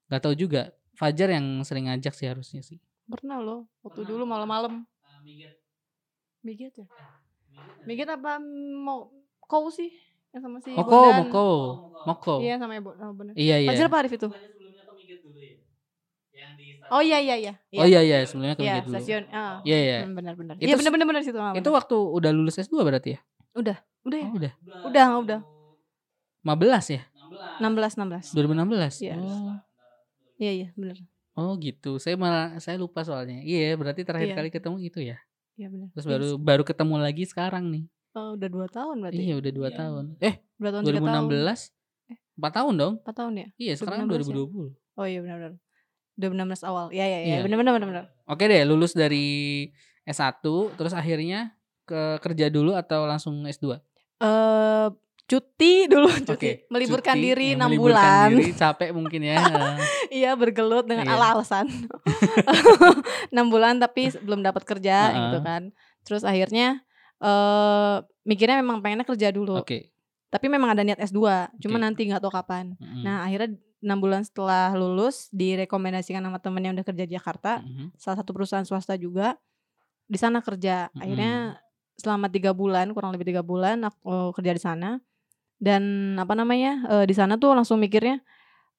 Speaker 1: nggak tahu juga. Fajar yang sering ngajak sih harusnya sih.
Speaker 2: Pernah loh, waktu
Speaker 1: Pernah.
Speaker 2: dulu malam-malam. Miget ya? Miget apa mau kau sih? Yang sama si
Speaker 1: Moko,
Speaker 2: Bondan.
Speaker 1: Moko, Moko.
Speaker 2: Iya sama Ibu. Oh, bener.
Speaker 1: Iya iya.
Speaker 2: Fajar apa Arif itu? Oh iya iya iya.
Speaker 1: Oh iya iya sebelumnya ke
Speaker 2: Iya,
Speaker 1: Miget dulu.
Speaker 2: stasiun. Ah.
Speaker 1: Iya iya.
Speaker 2: Benar benar.
Speaker 1: Itu
Speaker 2: Iya
Speaker 1: s-
Speaker 2: benar benar benar situ.
Speaker 1: Itu waktu udah lulus S2 berarti ya?
Speaker 2: udah ya?
Speaker 1: Oh, udah.
Speaker 2: Udah, udah.
Speaker 1: 15 ya?
Speaker 2: 16 16.
Speaker 1: 2016.
Speaker 2: Iya.
Speaker 1: Oh.
Speaker 2: Iya iya benar.
Speaker 1: Oh gitu. Saya malah saya lupa soalnya. Iya, berarti terakhir
Speaker 2: Iya.
Speaker 1: kali ketemu itu ya.
Speaker 2: Iya benar.
Speaker 1: Terus
Speaker 2: Iya,
Speaker 1: baru baru ketemu lagi sekarang nih.
Speaker 2: oh, udah 2 tahun berarti.
Speaker 1: Iya, udah 2 tahun. Eh,
Speaker 2: Berapa tahun? 3 tahun.
Speaker 1: 2016?
Speaker 2: Eh.
Speaker 1: 4 tahun dong?
Speaker 2: 4 tahun ya?
Speaker 1: Iya, sekarang
Speaker 2: 2016 ya?
Speaker 1: 2020.
Speaker 2: Oh iya benar benar. 2016 awal. Iya iya iya,
Speaker 1: Iya.
Speaker 2: benar benar benar.
Speaker 1: Oke deh, lulus dari S1 terus akhirnya ke kerja dulu atau langsung S2?
Speaker 2: Eh cuti dulu cuti.
Speaker 1: Oke.
Speaker 2: Meliburkan
Speaker 1: cuti,
Speaker 2: diri
Speaker 1: ya,
Speaker 2: 6
Speaker 1: meliburkan
Speaker 2: bulan.
Speaker 1: Diri, capek mungkin ya.
Speaker 2: iya bergelut dengan
Speaker 1: Iya.
Speaker 2: ala-alasan. 6 bulan tapi belum dapat kerja
Speaker 1: Heeh.
Speaker 2: gitu kan. Terus akhirnya eh mikirnya memang pengennya kerja dulu.
Speaker 1: Oke.
Speaker 2: Tapi memang ada niat S2, cuma
Speaker 1: Oke.
Speaker 2: nanti nggak tahu kapan.
Speaker 1: Mm-mm.
Speaker 2: Nah, akhirnya 6 bulan setelah lulus direkomendasikan sama temen yang udah kerja di Jakarta,
Speaker 1: Mhm.
Speaker 2: salah satu perusahaan swasta juga. Di sana kerja. Akhirnya selama tiga bulan, kurang lebih tiga bulan aku kerja di sana. Dan apa namanya? eh, di sana tuh langsung mikirnya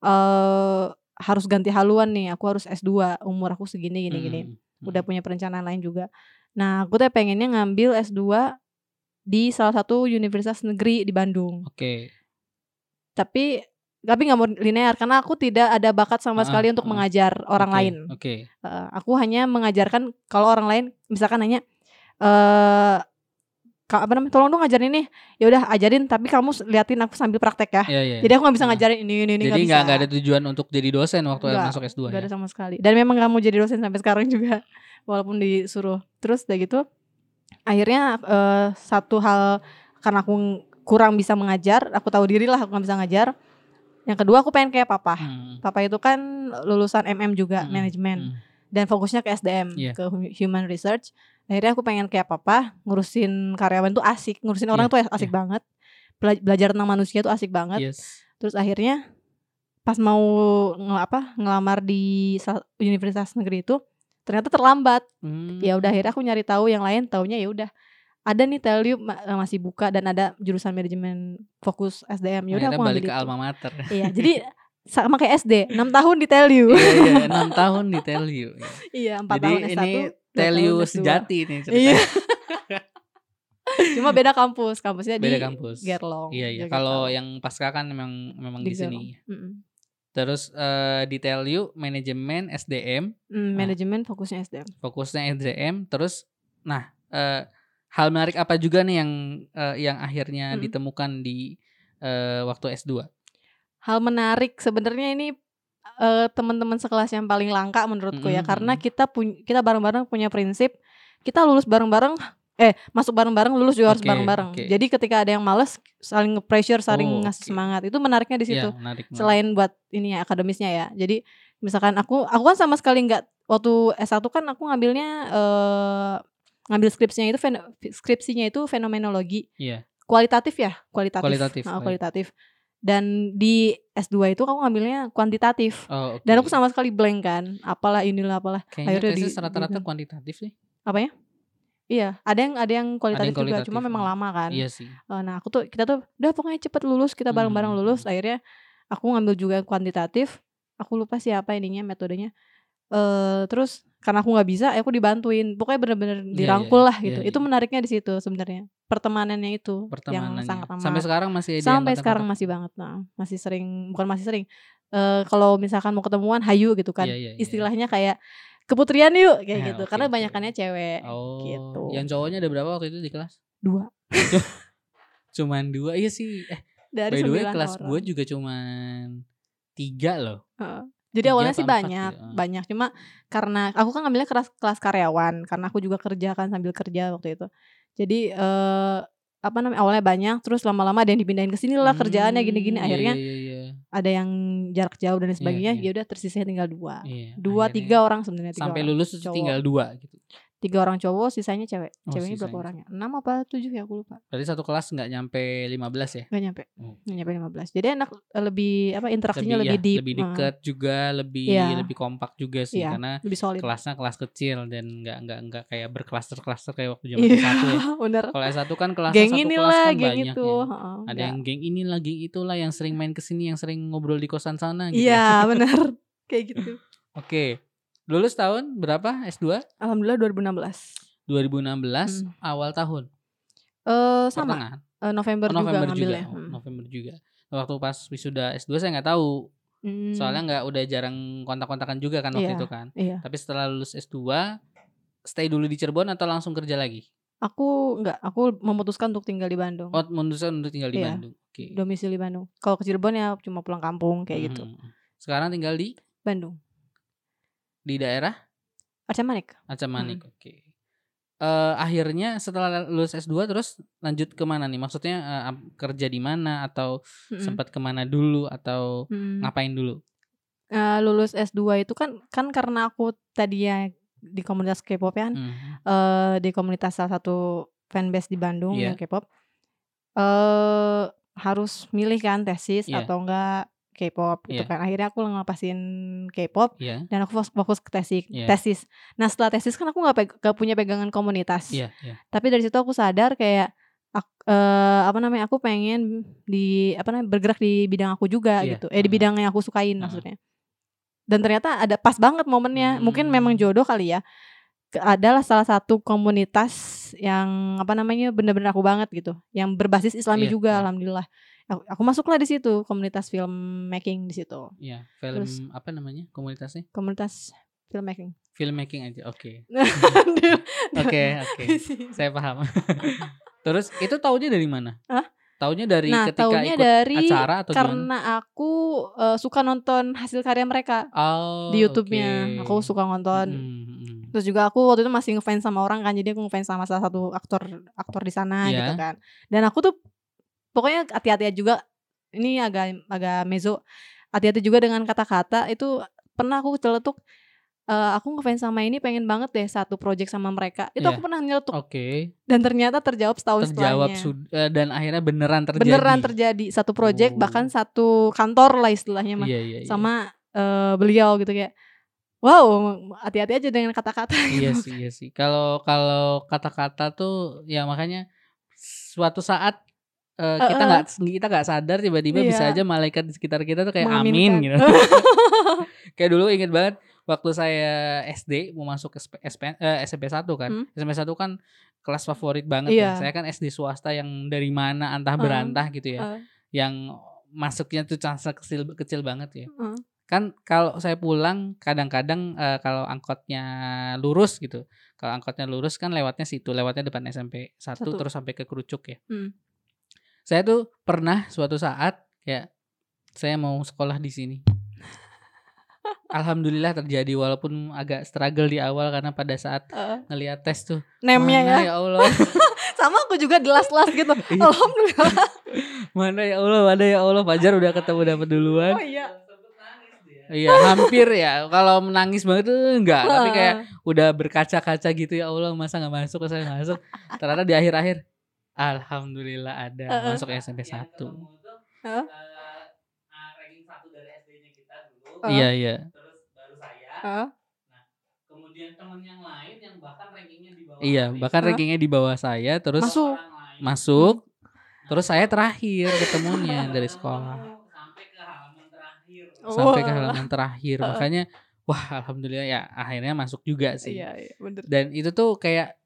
Speaker 2: eh harus ganti haluan nih. Aku harus S2, umur aku segini gini gini.
Speaker 1: Mm.
Speaker 2: Udah punya perencanaan lain juga. Nah, aku tuh pengennya ngambil S2 di salah satu universitas negeri di Bandung.
Speaker 1: Oke.
Speaker 2: Tapi tapi nggak mau linear karena aku tidak ada bakat sama
Speaker 1: Ah,
Speaker 2: sekali untuk
Speaker 1: ah.
Speaker 2: mengajar orang lain.
Speaker 1: Oke.
Speaker 2: Eh, aku hanya mengajarkan kalau orang lain misalkan nanya eh ka- apa namanya tolong dong ngajarin ini ya udah ajarin tapi kamu liatin aku sambil praktek ya
Speaker 1: Iya, iya.
Speaker 2: jadi aku nggak bisa
Speaker 1: Nah.
Speaker 2: ngajarin ini ini ini
Speaker 1: Jadi
Speaker 2: nggak
Speaker 1: ada tujuan untuk jadi dosen waktu
Speaker 2: Nggak,
Speaker 1: masuk S2
Speaker 2: Nggak
Speaker 1: ya.
Speaker 2: ada sama sekali dan memang nggak mau jadi dosen sampai sekarang juga walaupun disuruh terus udah gitu akhirnya eh, satu hal karena aku ng- kurang bisa mengajar aku tahu diri lah aku nggak bisa ngajar yang kedua aku pengen kayak papa
Speaker 1: Hmm.
Speaker 2: papa itu kan lulusan MM juga
Speaker 1: Mm-mm.
Speaker 2: manajemen
Speaker 1: Hmm.
Speaker 2: dan fokusnya ke SDM
Speaker 1: Iya.
Speaker 2: ke hu- human research akhirnya aku pengen kayak papa ngurusin karyawan tuh asik ngurusin orang
Speaker 1: Iya,
Speaker 2: tuh asik
Speaker 1: iya.
Speaker 2: banget Bela- belajar tentang manusia tuh asik banget
Speaker 1: Yes.
Speaker 2: terus akhirnya pas mau nge apa ngelamar di universitas negeri itu ternyata terlambat
Speaker 1: Hmm.
Speaker 2: ya udah akhirnya aku nyari tahu yang lain taunya ya udah ada nih Teliu ma- eh, masih buka dan ada jurusan manajemen fokus SDM ya udah
Speaker 1: Akhirnya
Speaker 2: aku
Speaker 1: balik ke
Speaker 2: itu
Speaker 1: alma mater.
Speaker 2: iya jadi sama kayak SD 6 tahun di Teliu
Speaker 1: iya, iya, 6 tahun di tell you. Iya.
Speaker 2: iya 4
Speaker 1: Jadi
Speaker 2: tahun S1
Speaker 1: ini
Speaker 2: S2.
Speaker 1: sejati nih
Speaker 2: Iya.
Speaker 1: ceritanya.
Speaker 2: Cuma beda kampus, kampusnya
Speaker 1: Beda
Speaker 2: di
Speaker 1: kampus.
Speaker 2: Gerlong.
Speaker 1: Iya, iya. Kalau yang pasca kan memang memang di,
Speaker 2: Di
Speaker 1: sini.
Speaker 2: Mm-mm.
Speaker 1: Terus eh, di tell you manajemen SDM,
Speaker 2: Mm, manajemen fokusnya SDM.
Speaker 1: fokusnya SDM. Terus, nah eh, hal menarik apa juga nih yang eh, yang akhirnya
Speaker 2: Mm.
Speaker 1: ditemukan di eh, waktu S2?
Speaker 2: Hal menarik sebenarnya ini eh, teman-teman sekelas yang paling langka menurutku ya,
Speaker 1: Mm-mm,
Speaker 2: karena
Speaker 1: mm.
Speaker 2: kita punya kita bareng-bareng punya prinsip kita lulus bareng-bareng, eh masuk bareng-bareng, lulus juga harus
Speaker 1: Oke,
Speaker 2: bareng-bareng.
Speaker 1: oke.
Speaker 2: Jadi ketika ada yang males, saling nge-pressure, saling
Speaker 1: Oh,
Speaker 2: ngasih semangat. Itu menariknya di situ.
Speaker 1: Iya, menarik. menarik.
Speaker 2: Selain buat ini ya akademisnya ya. Jadi misalkan aku aku kan sama sekali nggak waktu S1 kan aku ngambilnya eh ngambil skripsinya itu skripsinya itu fenomenologi.
Speaker 1: Iya.
Speaker 2: Kualitatif ya, kualitatif.
Speaker 1: Kualitatif,
Speaker 2: Ah,
Speaker 1: baik.
Speaker 2: kualitatif. Dan di S2 itu aku ngambilnya kuantitatif.
Speaker 1: Oh, oke.
Speaker 2: Dan aku sama sekali blank kan. Apalah inilah apalah.
Speaker 1: Kayaknya
Speaker 2: akhirnya
Speaker 1: tesis
Speaker 2: di-
Speaker 1: rata-rata kuantitatif sih.
Speaker 2: Apa ya? Iya, ada yang ada yang kualitatif, juga,
Speaker 1: kualitatif,
Speaker 2: cuma memang
Speaker 1: oh.
Speaker 2: lama kan.
Speaker 1: Iya sih.
Speaker 2: Eee, nah aku tuh kita tuh udah pokoknya cepet lulus, kita bareng-bareng
Speaker 1: Mhm,
Speaker 2: lulus.
Speaker 1: mhm.
Speaker 2: Akhirnya aku ngambil juga yang kuantitatif. Aku lupa sih apa ininya metodenya. Eee, terus karena aku nggak bisa, ya aku dibantuin. Pokoknya bener-bener
Speaker 1: Iya, iya,
Speaker 2: dirangkul lah
Speaker 1: iya,
Speaker 2: gitu.
Speaker 1: iya.
Speaker 2: Itu menariknya di situ sebenarnya. Pertemanannya itu yang
Speaker 1: Pertemanannya.
Speaker 2: sangat amat.
Speaker 1: Sampai sekarang masih yang
Speaker 2: Sampai sekarang masih banget. Nah, masih sering bukan masih sering. Eee, kalau misalkan mau ketemuan hayu gitu kan.
Speaker 1: Iya, iya, iya.
Speaker 2: Istilahnya kayak keputrian yuk kayak
Speaker 1: Ah,
Speaker 2: gitu.
Speaker 1: oke,
Speaker 2: Karena
Speaker 1: oke.
Speaker 2: banyakannya cewek
Speaker 1: Oh,
Speaker 2: gitu.
Speaker 1: yang cowoknya ada berapa waktu itu di kelas?
Speaker 2: 2
Speaker 1: Cuman 2. Iya sih. Eh,
Speaker 2: dari
Speaker 1: by the way
Speaker 2: 9
Speaker 1: kelas gue juga cuman 3 loh.
Speaker 2: Heeh. Jadi
Speaker 1: 3
Speaker 2: awalnya sih
Speaker 1: 4
Speaker 2: banyak,
Speaker 1: heeh.
Speaker 2: banyak cuma karena aku kan ngambilnya kelas kelas karyawan karena aku juga kerja kan sambil kerja waktu itu. Jadi eh apa namanya awalnya banyak terus lama-lama ada yang dipindahin ke sini lah kerjaannya gini-gini
Speaker 1: Hmm, iya,
Speaker 2: akhirnya
Speaker 1: iya, iya, iya.
Speaker 2: ada yang jarak jauh dan lain sebagainya
Speaker 1: iya.
Speaker 2: ya udah tersisa tinggal dua
Speaker 1: Iya,
Speaker 2: dua
Speaker 1: akhirnya
Speaker 2: tiga orang sebenarnya
Speaker 1: Sampai
Speaker 2: orang.
Speaker 1: lulus
Speaker 2: cowok.
Speaker 1: tinggal 2 gitu.
Speaker 2: Tiga orang cowok sisanya cewek
Speaker 1: Oh,
Speaker 2: ceweknya berapa
Speaker 1: sisanya
Speaker 2: orangnya enam apa tujuh ya aku lupa
Speaker 1: Berarti satu kelas nggak nyampe 15 ya?
Speaker 2: nggak nyampe
Speaker 1: Oh.
Speaker 2: nggak nyampe 15 jadi enak eh, lebih apa interaksinya
Speaker 1: Lebih,
Speaker 2: lebih,
Speaker 1: ya,
Speaker 2: deep
Speaker 1: lebih
Speaker 2: eh,
Speaker 1: dekat juga, lebih
Speaker 2: Iya.
Speaker 1: lebih kompak juga sih
Speaker 2: Iya,
Speaker 1: karena
Speaker 2: lebih solid
Speaker 1: kelasnya kelas kecil dan nggak nggak nggak kayak berklaster-klaster kayak waktu zaman
Speaker 2: iya
Speaker 1: S1 ya.
Speaker 2: bener
Speaker 1: Kalau S1 kan kelasnya
Speaker 2: geng
Speaker 1: satu
Speaker 2: inilah
Speaker 1: kelas kan
Speaker 2: geng
Speaker 1: banyak
Speaker 2: itu
Speaker 1: ya.
Speaker 2: heeh,
Speaker 1: Ada
Speaker 2: nggak-
Speaker 1: yang geng inilah, geng itulah yang sering main ke sini, yang sering ngobrol di kosan sana gitu.
Speaker 2: Iya benar kayak gitu.
Speaker 1: Oke. Lulus tahun berapa? S2?
Speaker 2: Alhamdulillah 2016.
Speaker 1: 2016
Speaker 2: Hmm.
Speaker 1: awal tahun.
Speaker 2: Eh sama
Speaker 1: Pertengahan.
Speaker 2: eh, November,
Speaker 1: Oh, November
Speaker 2: juga
Speaker 1: juga. Oh,
Speaker 2: Hmm.
Speaker 1: November juga. Waktu pas wisuda S2 saya nggak tahu.
Speaker 2: Hmm,
Speaker 1: Soalnya nggak udah jarang kontak-kontakan juga kan waktu
Speaker 2: Iya.
Speaker 1: itu kan.
Speaker 2: iya.
Speaker 1: Tapi setelah lulus S2 stay dulu di Cirebon atau langsung kerja lagi?
Speaker 2: Aku enggak, aku memutuskan untuk tinggal di Bandung.
Speaker 1: Oh, memutuskan untuk tinggal di
Speaker 2: Iya.
Speaker 1: Bandung. Oke.
Speaker 2: Domisili Bandung. Kalau ke Cirebon ya cuma pulang kampung kayak gitu.
Speaker 1: Mhm. Sekarang tinggal di
Speaker 2: Bandung.
Speaker 1: Di daerah
Speaker 2: Arca Manik.
Speaker 1: Aceh Manik.
Speaker 2: Hmm.
Speaker 1: Oke. Eh, akhirnya setelah lulus S2 terus lanjut ke mana nih? Maksudnya ap- kerja di mana atau
Speaker 2: Mm-mm.
Speaker 1: sempat ke mana dulu atau
Speaker 2: Mm.
Speaker 1: ngapain dulu?
Speaker 2: Eh, lulus S2 itu kan kan karena aku tadinya di komunitas K-pop ya kan.
Speaker 1: Mhm.
Speaker 2: eh di komunitas salah satu fanbase di Bandung
Speaker 1: Iya.
Speaker 2: yang K-pop. Eh harus milih kan tesis
Speaker 1: Iya.
Speaker 2: atau enggak K-pop gitu
Speaker 1: Iya.
Speaker 2: kan. Akhirnya aku ngelepasin K-pop
Speaker 1: Iya.
Speaker 2: dan aku fokus ke tesis.
Speaker 1: Iya.
Speaker 2: Tesis. Nah, setelah tesis kan aku nggak peg- nggak punya pegangan komunitas.
Speaker 1: Iya, iya.
Speaker 2: Tapi dari situ aku sadar kayak ak- eh, apa namanya? Aku pengen di apa namanya? bergerak di bidang aku juga
Speaker 1: Iya,
Speaker 2: gitu. Eh di
Speaker 1: heeh.
Speaker 2: bidang yang aku sukain
Speaker 1: Heeh.
Speaker 2: maksudnya. Dan ternyata ada pas banget momennya. Mungkin memang
Speaker 1: Hmm.
Speaker 2: jodoh kali ya. Adalah salah satu komunitas yang apa namanya bener-bener aku banget gitu, yang berbasis Islami
Speaker 1: Iya,
Speaker 2: juga,
Speaker 1: iya.
Speaker 2: alhamdulillah. Aku, aku masuklah di situ komunitas filmmaking di situ,
Speaker 1: Iya, film
Speaker 2: Terus-
Speaker 1: apa namanya? Komunitasnya?
Speaker 2: komunitas filmmaking.
Speaker 1: Filmmaking aja. Oke. Oke, oke. Saya paham. Terus itu taunya dari mana?
Speaker 2: Hah?
Speaker 1: Taunya dari
Speaker 2: nah,
Speaker 1: ketika
Speaker 2: taunya
Speaker 1: ikut
Speaker 2: dari
Speaker 1: acara atau gimana?
Speaker 2: karena aku eh, suka nonton hasil karya mereka
Speaker 1: Oh,
Speaker 2: di YouTube-nya.
Speaker 1: oke.
Speaker 2: Aku suka nonton.
Speaker 1: Mm, mm.
Speaker 2: Terus juga aku waktu itu masih ngefans sama orang kan, jadi aku ngefans sama salah satu aktor aktor di sana
Speaker 1: Iya.
Speaker 2: gitu kan. Dan aku tuh pokoknya hati-hati juga. Ini agak agak mezo. Hati-hati juga dengan kata-kata itu pernah aku celetuk eh, aku ngefans sama ini pengen banget deh satu project sama mereka. Itu
Speaker 1: Iya.
Speaker 2: aku pernah nyeletuk
Speaker 1: Oke,
Speaker 2: dan ternyata terjawab setahun
Speaker 1: terjawab
Speaker 2: setelahnya.
Speaker 1: eh, dan akhirnya beneran terjadi.
Speaker 2: Beneran terjadi satu project
Speaker 1: Oh.
Speaker 2: bahkan satu kantor lah istilahnya mah
Speaker 1: Iya, iya, iya.
Speaker 2: sama eh, beliau gitu kayak wow hati-hati aja dengan kata-kata
Speaker 1: Iya sih, iya sih. Kalau kalau kata-kata tuh ya makanya suatu saat eh, kita nggak kita nggak sadar tiba-tiba bisa
Speaker 2: Iya.
Speaker 1: aja malaikat di sekitar kita tuh kayak
Speaker 2: Mengaminkan.
Speaker 1: amin gitu. kayak dulu inget banget waktu saya SD mau masuk SP, SP, eh, SMP 1 kan.
Speaker 2: Hmm.
Speaker 1: SMP 1 kan kelas favorit banget ya.
Speaker 2: Iya.
Speaker 1: Saya kan SD swasta yang dari mana antah berantah gitu ya.
Speaker 2: Heeh.
Speaker 1: Yang masuknya tuh chance kecil kecil banget ya.
Speaker 2: Heeh.
Speaker 1: Kan kalau saya pulang kadang-kadang eh, kalau angkotnya lurus gitu. Kalau angkotnya lurus kan lewatnya situ, lewatnya depan SMP 1
Speaker 2: Satu.
Speaker 1: terus sampai ke Kerucuk ya.
Speaker 2: Hmm.
Speaker 1: Saya tuh pernah suatu saat kayak saya mau sekolah di sini. Alhamdulillah terjadi walaupun agak struggle di awal karena pada saat
Speaker 2: Heeh.
Speaker 1: ngelihat tes tuh
Speaker 2: Nemnya ya.
Speaker 1: ya Allah
Speaker 2: Sama aku juga di last-last gitu.
Speaker 1: Iya.
Speaker 2: Alhamdulillah.
Speaker 1: mana ya Allah mana ya Allah Fajar udah ketemu dapat duluan
Speaker 2: Oh iya.
Speaker 1: iya hampir ya kalau menangis banget tuh enggak tapi kayak udah berkaca-kaca gitu ya Allah masa nggak masuk saya masuk ternyata di akhir-akhir Alhamdulillah ada
Speaker 2: Heeh.
Speaker 1: masuk SMP 1
Speaker 2: Heeh. Heeh.
Speaker 1: iya iya
Speaker 2: Heeh.
Speaker 1: kemudian temen yang lain yang bahkan rankingnya di bawah Iya, bahkan rankingnya di bawah saya terus
Speaker 2: Masuk.
Speaker 1: masuk terus saya terakhir ketemunya dari sekolah sampai ke
Speaker 2: Wah.
Speaker 1: halaman terakhir makanya wah alhamdulillah ya akhirnya masuk juga sih
Speaker 2: Iya, iya, bener.
Speaker 1: dan itu tuh kayak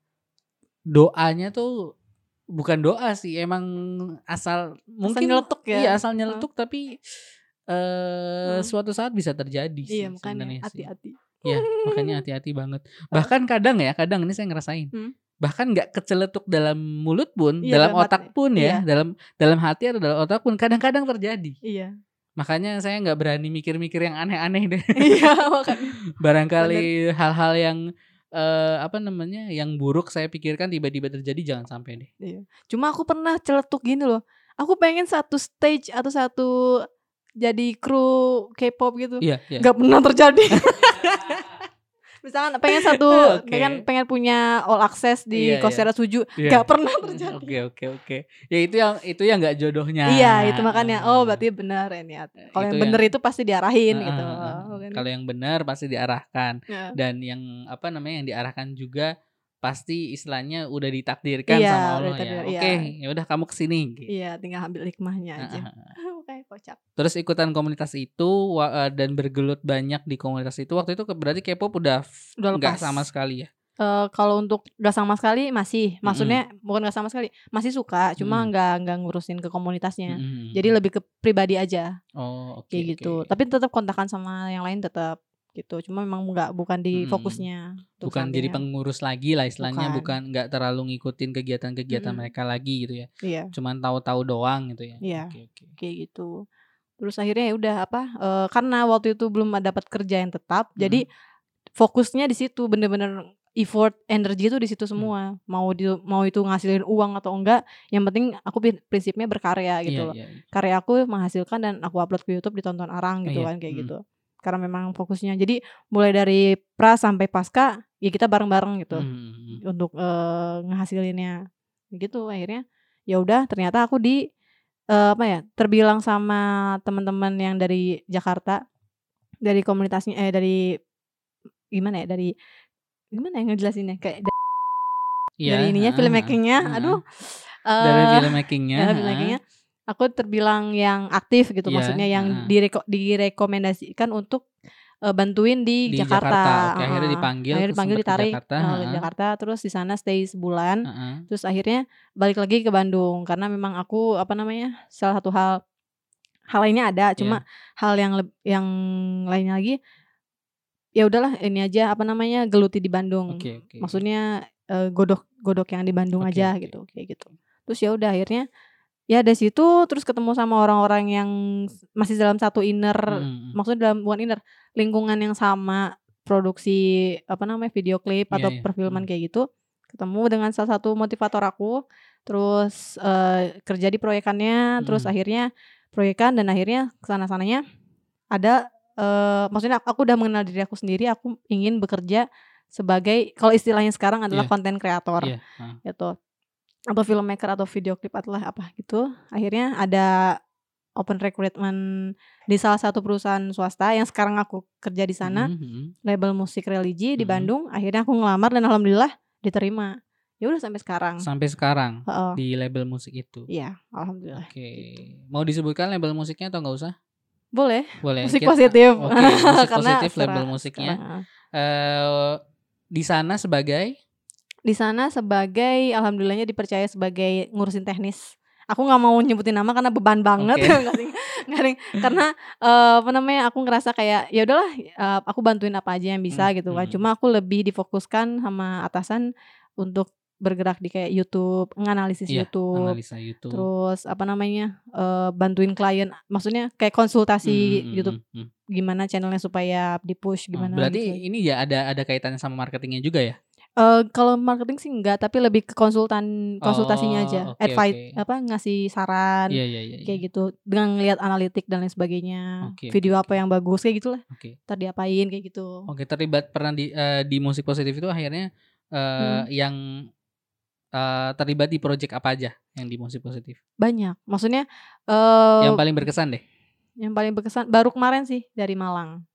Speaker 1: doanya tuh bukan doa sih emang asal mungkin
Speaker 2: nyeletuk ya?
Speaker 1: iya asal nyeletuk tapi eh
Speaker 2: Hmm.
Speaker 1: suatu saat bisa terjadi sih
Speaker 2: Iya, makanya hati-hati.
Speaker 1: Iya, makanya hati-hati banget. Bahkan kadang ya, kadang ini saya ngerasain.
Speaker 2: Hmm.
Speaker 1: Bahkan nggak keceletuk dalam mulut pun,
Speaker 2: Iya,
Speaker 1: dalam
Speaker 2: dalam
Speaker 1: otak
Speaker 2: hati.
Speaker 1: pun ya,
Speaker 2: Iya.
Speaker 1: dalam dalam hati atau dalam otak pun kadang-kadang terjadi.
Speaker 2: Iya.
Speaker 1: Makanya saya nggak berani mikir-mikir yang aneh-aneh deh.
Speaker 2: Iya, makanya.
Speaker 1: Barangkali hal-hal yang eh, apa namanya, yang buruk saya pikirkan tiba-tiba terjadi jangan sampai deh.
Speaker 2: Cuma aku pernah celetuk gini loh. Aku pengen satu stage atau satu jadi kru K-pop gitu.
Speaker 1: Iya, iya.
Speaker 2: Gak pernah terjadi. Misalkan pengen satu,
Speaker 1: Oke.
Speaker 2: pengen pengen punya all access di
Speaker 1: Iya, iya.
Speaker 2: Coursera Suju,
Speaker 1: Iya.
Speaker 2: gak pernah terjadi.
Speaker 1: Oke, oke, oke. Ya itu yang itu yang nggak jodohnya.
Speaker 2: Iya, itu makanya. Oh, berarti benar ini. Kalau
Speaker 1: Itu
Speaker 2: yang
Speaker 1: yang-
Speaker 2: itu pasti diarahin
Speaker 1: Ah,
Speaker 2: gitu. Oh, kan.
Speaker 1: Kalau yang benar pasti diarahkan.
Speaker 2: Ya.
Speaker 1: dan yang apa namanya yang diarahkan juga pasti istilahnya udah ditakdirkan
Speaker 2: Iya,
Speaker 1: sama Allah ya. Oke,
Speaker 2: iya.
Speaker 1: ya udah kamu ke sini. gitu.
Speaker 2: Iya, tinggal ambil hikmahnya aja. Kayak kocak.
Speaker 1: Terus ikutan komunitas itu eh, dan bergelut banyak di komunitas itu waktu itu berarti K-pop udah
Speaker 2: Udah
Speaker 1: nggak
Speaker 2: lepas.
Speaker 1: sama sekali ya.
Speaker 2: Eh, kalau untuk gak sama sekali masih, maksudnya bukan gak sama sekali, masih suka, cuma nggak nggak ngurusin ke komunitasnya.
Speaker 1: Mm-mm.
Speaker 2: Jadi lebih ke pribadi aja
Speaker 1: oh oke
Speaker 2: kayak gitu.
Speaker 1: oke.
Speaker 2: Tapi tetap kontakan sama yang lain tetap gitu. Cuma memang nggak bukan di
Speaker 1: Mm-mm.
Speaker 2: fokusnya.
Speaker 1: bukan jadi
Speaker 2: ya.
Speaker 1: pengurus lagi lah istilahnya
Speaker 2: Bukan.
Speaker 1: nggak terlalu ngikutin kegiatan-kegiatan
Speaker 2: Mm-mm.
Speaker 1: mereka lagi gitu ya.
Speaker 2: Iya,
Speaker 1: Cuman tahu-tahu doang gitu ya.
Speaker 2: Iya.
Speaker 1: Oke oke.
Speaker 2: kayak gitu. Terus akhirnya ya udah apa? eh, karena waktu itu belum dapat kerja yang tetap, jadi fokusnya di situ bener-bener effort, energi itu di situ semua. Mau di, mau itu ngasilin uang atau enggak, yang penting aku prinsipnya berkarya gitu
Speaker 1: Iya,
Speaker 2: loh.
Speaker 1: iya, iya.
Speaker 2: Karya aku menghasilkan dan aku upload ke YouTube ditonton orang gitu
Speaker 1: Iya,
Speaker 2: kan kayak
Speaker 1: hmm.
Speaker 2: gitu. Karena memang fokusnya. Jadi mulai dari pra sampai pasca ya kita bareng-bareng gitu
Speaker 1: Hmm, hmm, hmm.
Speaker 2: untuk eh, ngehasilinnya. Gitu akhirnya ya udah ternyata aku di eh, apa ya terbilang sama teman-teman yang dari Jakarta dari komunitasnya eh dari gimana ya dari gimana ya ngejelasinnya kayak da-
Speaker 1: Iya,
Speaker 2: dari ininya
Speaker 1: ah,
Speaker 2: filmmakingnya
Speaker 1: ah.
Speaker 2: aduh
Speaker 1: dari
Speaker 2: eh,
Speaker 1: filmmakingnya.
Speaker 2: ya,
Speaker 1: ah.
Speaker 2: filmmakingnya aku terbilang yang aktif gitu
Speaker 1: Iya,
Speaker 2: maksudnya yang direko- direkomendasikan untuk eh, bantuin di,
Speaker 1: Di
Speaker 2: Jakarta,
Speaker 1: Jakarta. Oke, akhirnya
Speaker 2: Ah,
Speaker 1: dipanggil,
Speaker 2: akhirnya
Speaker 1: terus
Speaker 2: dipanggil
Speaker 1: sempet ke
Speaker 2: ditarik
Speaker 1: Jakarta,
Speaker 2: ke
Speaker 1: ah.
Speaker 2: Jakarta terus di sana stay sebulan
Speaker 1: Heeh.
Speaker 2: terus akhirnya balik lagi ke Bandung karena memang aku apa namanya salah satu hal hal lainnya ada
Speaker 1: Iya.
Speaker 2: cuma hal yang yang lainnya lagi ya udahlah ini aja apa namanya geluti di Bandung
Speaker 1: Oke, oke.
Speaker 2: maksudnya eh, godok godok yang di Bandung
Speaker 1: Oke,
Speaker 2: aja
Speaker 1: oke.
Speaker 2: gitu kayak gitu terus ya udah akhirnya ya dari situ terus ketemu sama orang-orang yang masih dalam satu inner
Speaker 1: Hmm, hmm.
Speaker 2: maksudnya dalam bukan inner lingkungan yang sama produksi apa namanya video klip
Speaker 1: Iya,
Speaker 2: atau
Speaker 1: iya.
Speaker 2: perfilman
Speaker 1: Hmm.
Speaker 2: kayak gitu ketemu dengan salah satu motivator aku terus eh, kerja di proyekannya terus
Speaker 1: Hmm.
Speaker 2: akhirnya proyekan dan akhirnya ke sana sananya ada eh, maksudnya aku udah mengenal diri aku sendiri aku ingin bekerja sebagai kalau istilahnya sekarang adalah
Speaker 1: Iya.
Speaker 2: konten kreator
Speaker 1: Iya, ah.
Speaker 2: gitu atau filmmaker atau video klip atau apa gitu akhirnya ada open recruitment di salah satu perusahaan swasta yang sekarang aku kerja di sana
Speaker 1: Mhm, mhm.
Speaker 2: label musik religi di
Speaker 1: Mhm.
Speaker 2: Bandung akhirnya aku ngelamar dan alhamdulillah diterima ya udah sampai sekarang
Speaker 1: Sampai sekarang
Speaker 2: Heeh.
Speaker 1: di label musik itu.
Speaker 2: iya alhamdulillah
Speaker 1: Oke. Mau disebutkan label musiknya atau nggak usah?
Speaker 2: boleh
Speaker 1: Boleh.
Speaker 2: musik
Speaker 1: Kita-
Speaker 2: positif
Speaker 1: Oke, musik
Speaker 2: Karena
Speaker 1: positif label musiknya. Eh di sana sebagai
Speaker 2: di sana sebagai alhamdulillahnya dipercaya sebagai ngurusin teknis aku nggak mau nyebutin nama karena beban banget? Nggak ding. karena eh, apa namanya aku ngerasa kayak ya udahlah eh, aku bantuin apa aja yang bisa
Speaker 1: Hmm,
Speaker 2: gitu kan
Speaker 1: hmm.
Speaker 2: cuma aku lebih difokuskan sama atasan untuk bergerak di kayak YouTube nganalisis
Speaker 1: Iya,
Speaker 2: YouTube
Speaker 1: analisa YouTube.
Speaker 2: terus apa namanya eh, bantuin klien maksudnya kayak konsultasi
Speaker 1: Hmm, hmm,
Speaker 2: YouTube
Speaker 1: hmm, hmm.
Speaker 2: gimana channelnya supaya di push gimana
Speaker 1: Berarti
Speaker 2: gitu.
Speaker 1: ini ya ada ada kaitannya sama marketingnya juga ya?
Speaker 2: Eh, kalau marketing sih enggak, tapi lebih ke konsultan konsultasinya
Speaker 1: Oh,
Speaker 2: aja,
Speaker 1: oke,
Speaker 2: advice
Speaker 1: oke.
Speaker 2: apa ngasih saran
Speaker 1: iya iya. iya.
Speaker 2: kayak gitu dengan ngelihat analitik dan lain sebagainya,
Speaker 1: Oke,
Speaker 2: video
Speaker 1: oke,
Speaker 2: apa yang bagus kayak gitulah,
Speaker 1: Oke.
Speaker 2: ntar diapain kayak gitu.
Speaker 1: Oke, terlibat pernah di eh, di musik positif itu akhirnya eh,
Speaker 2: Hmm.
Speaker 1: yang eh, terlibat di project apa aja yang di musik positif?
Speaker 2: Banyak, maksudnya eh
Speaker 1: yang paling berkesan deh.
Speaker 2: yang paling berkesan baru kemarin sih dari Malang,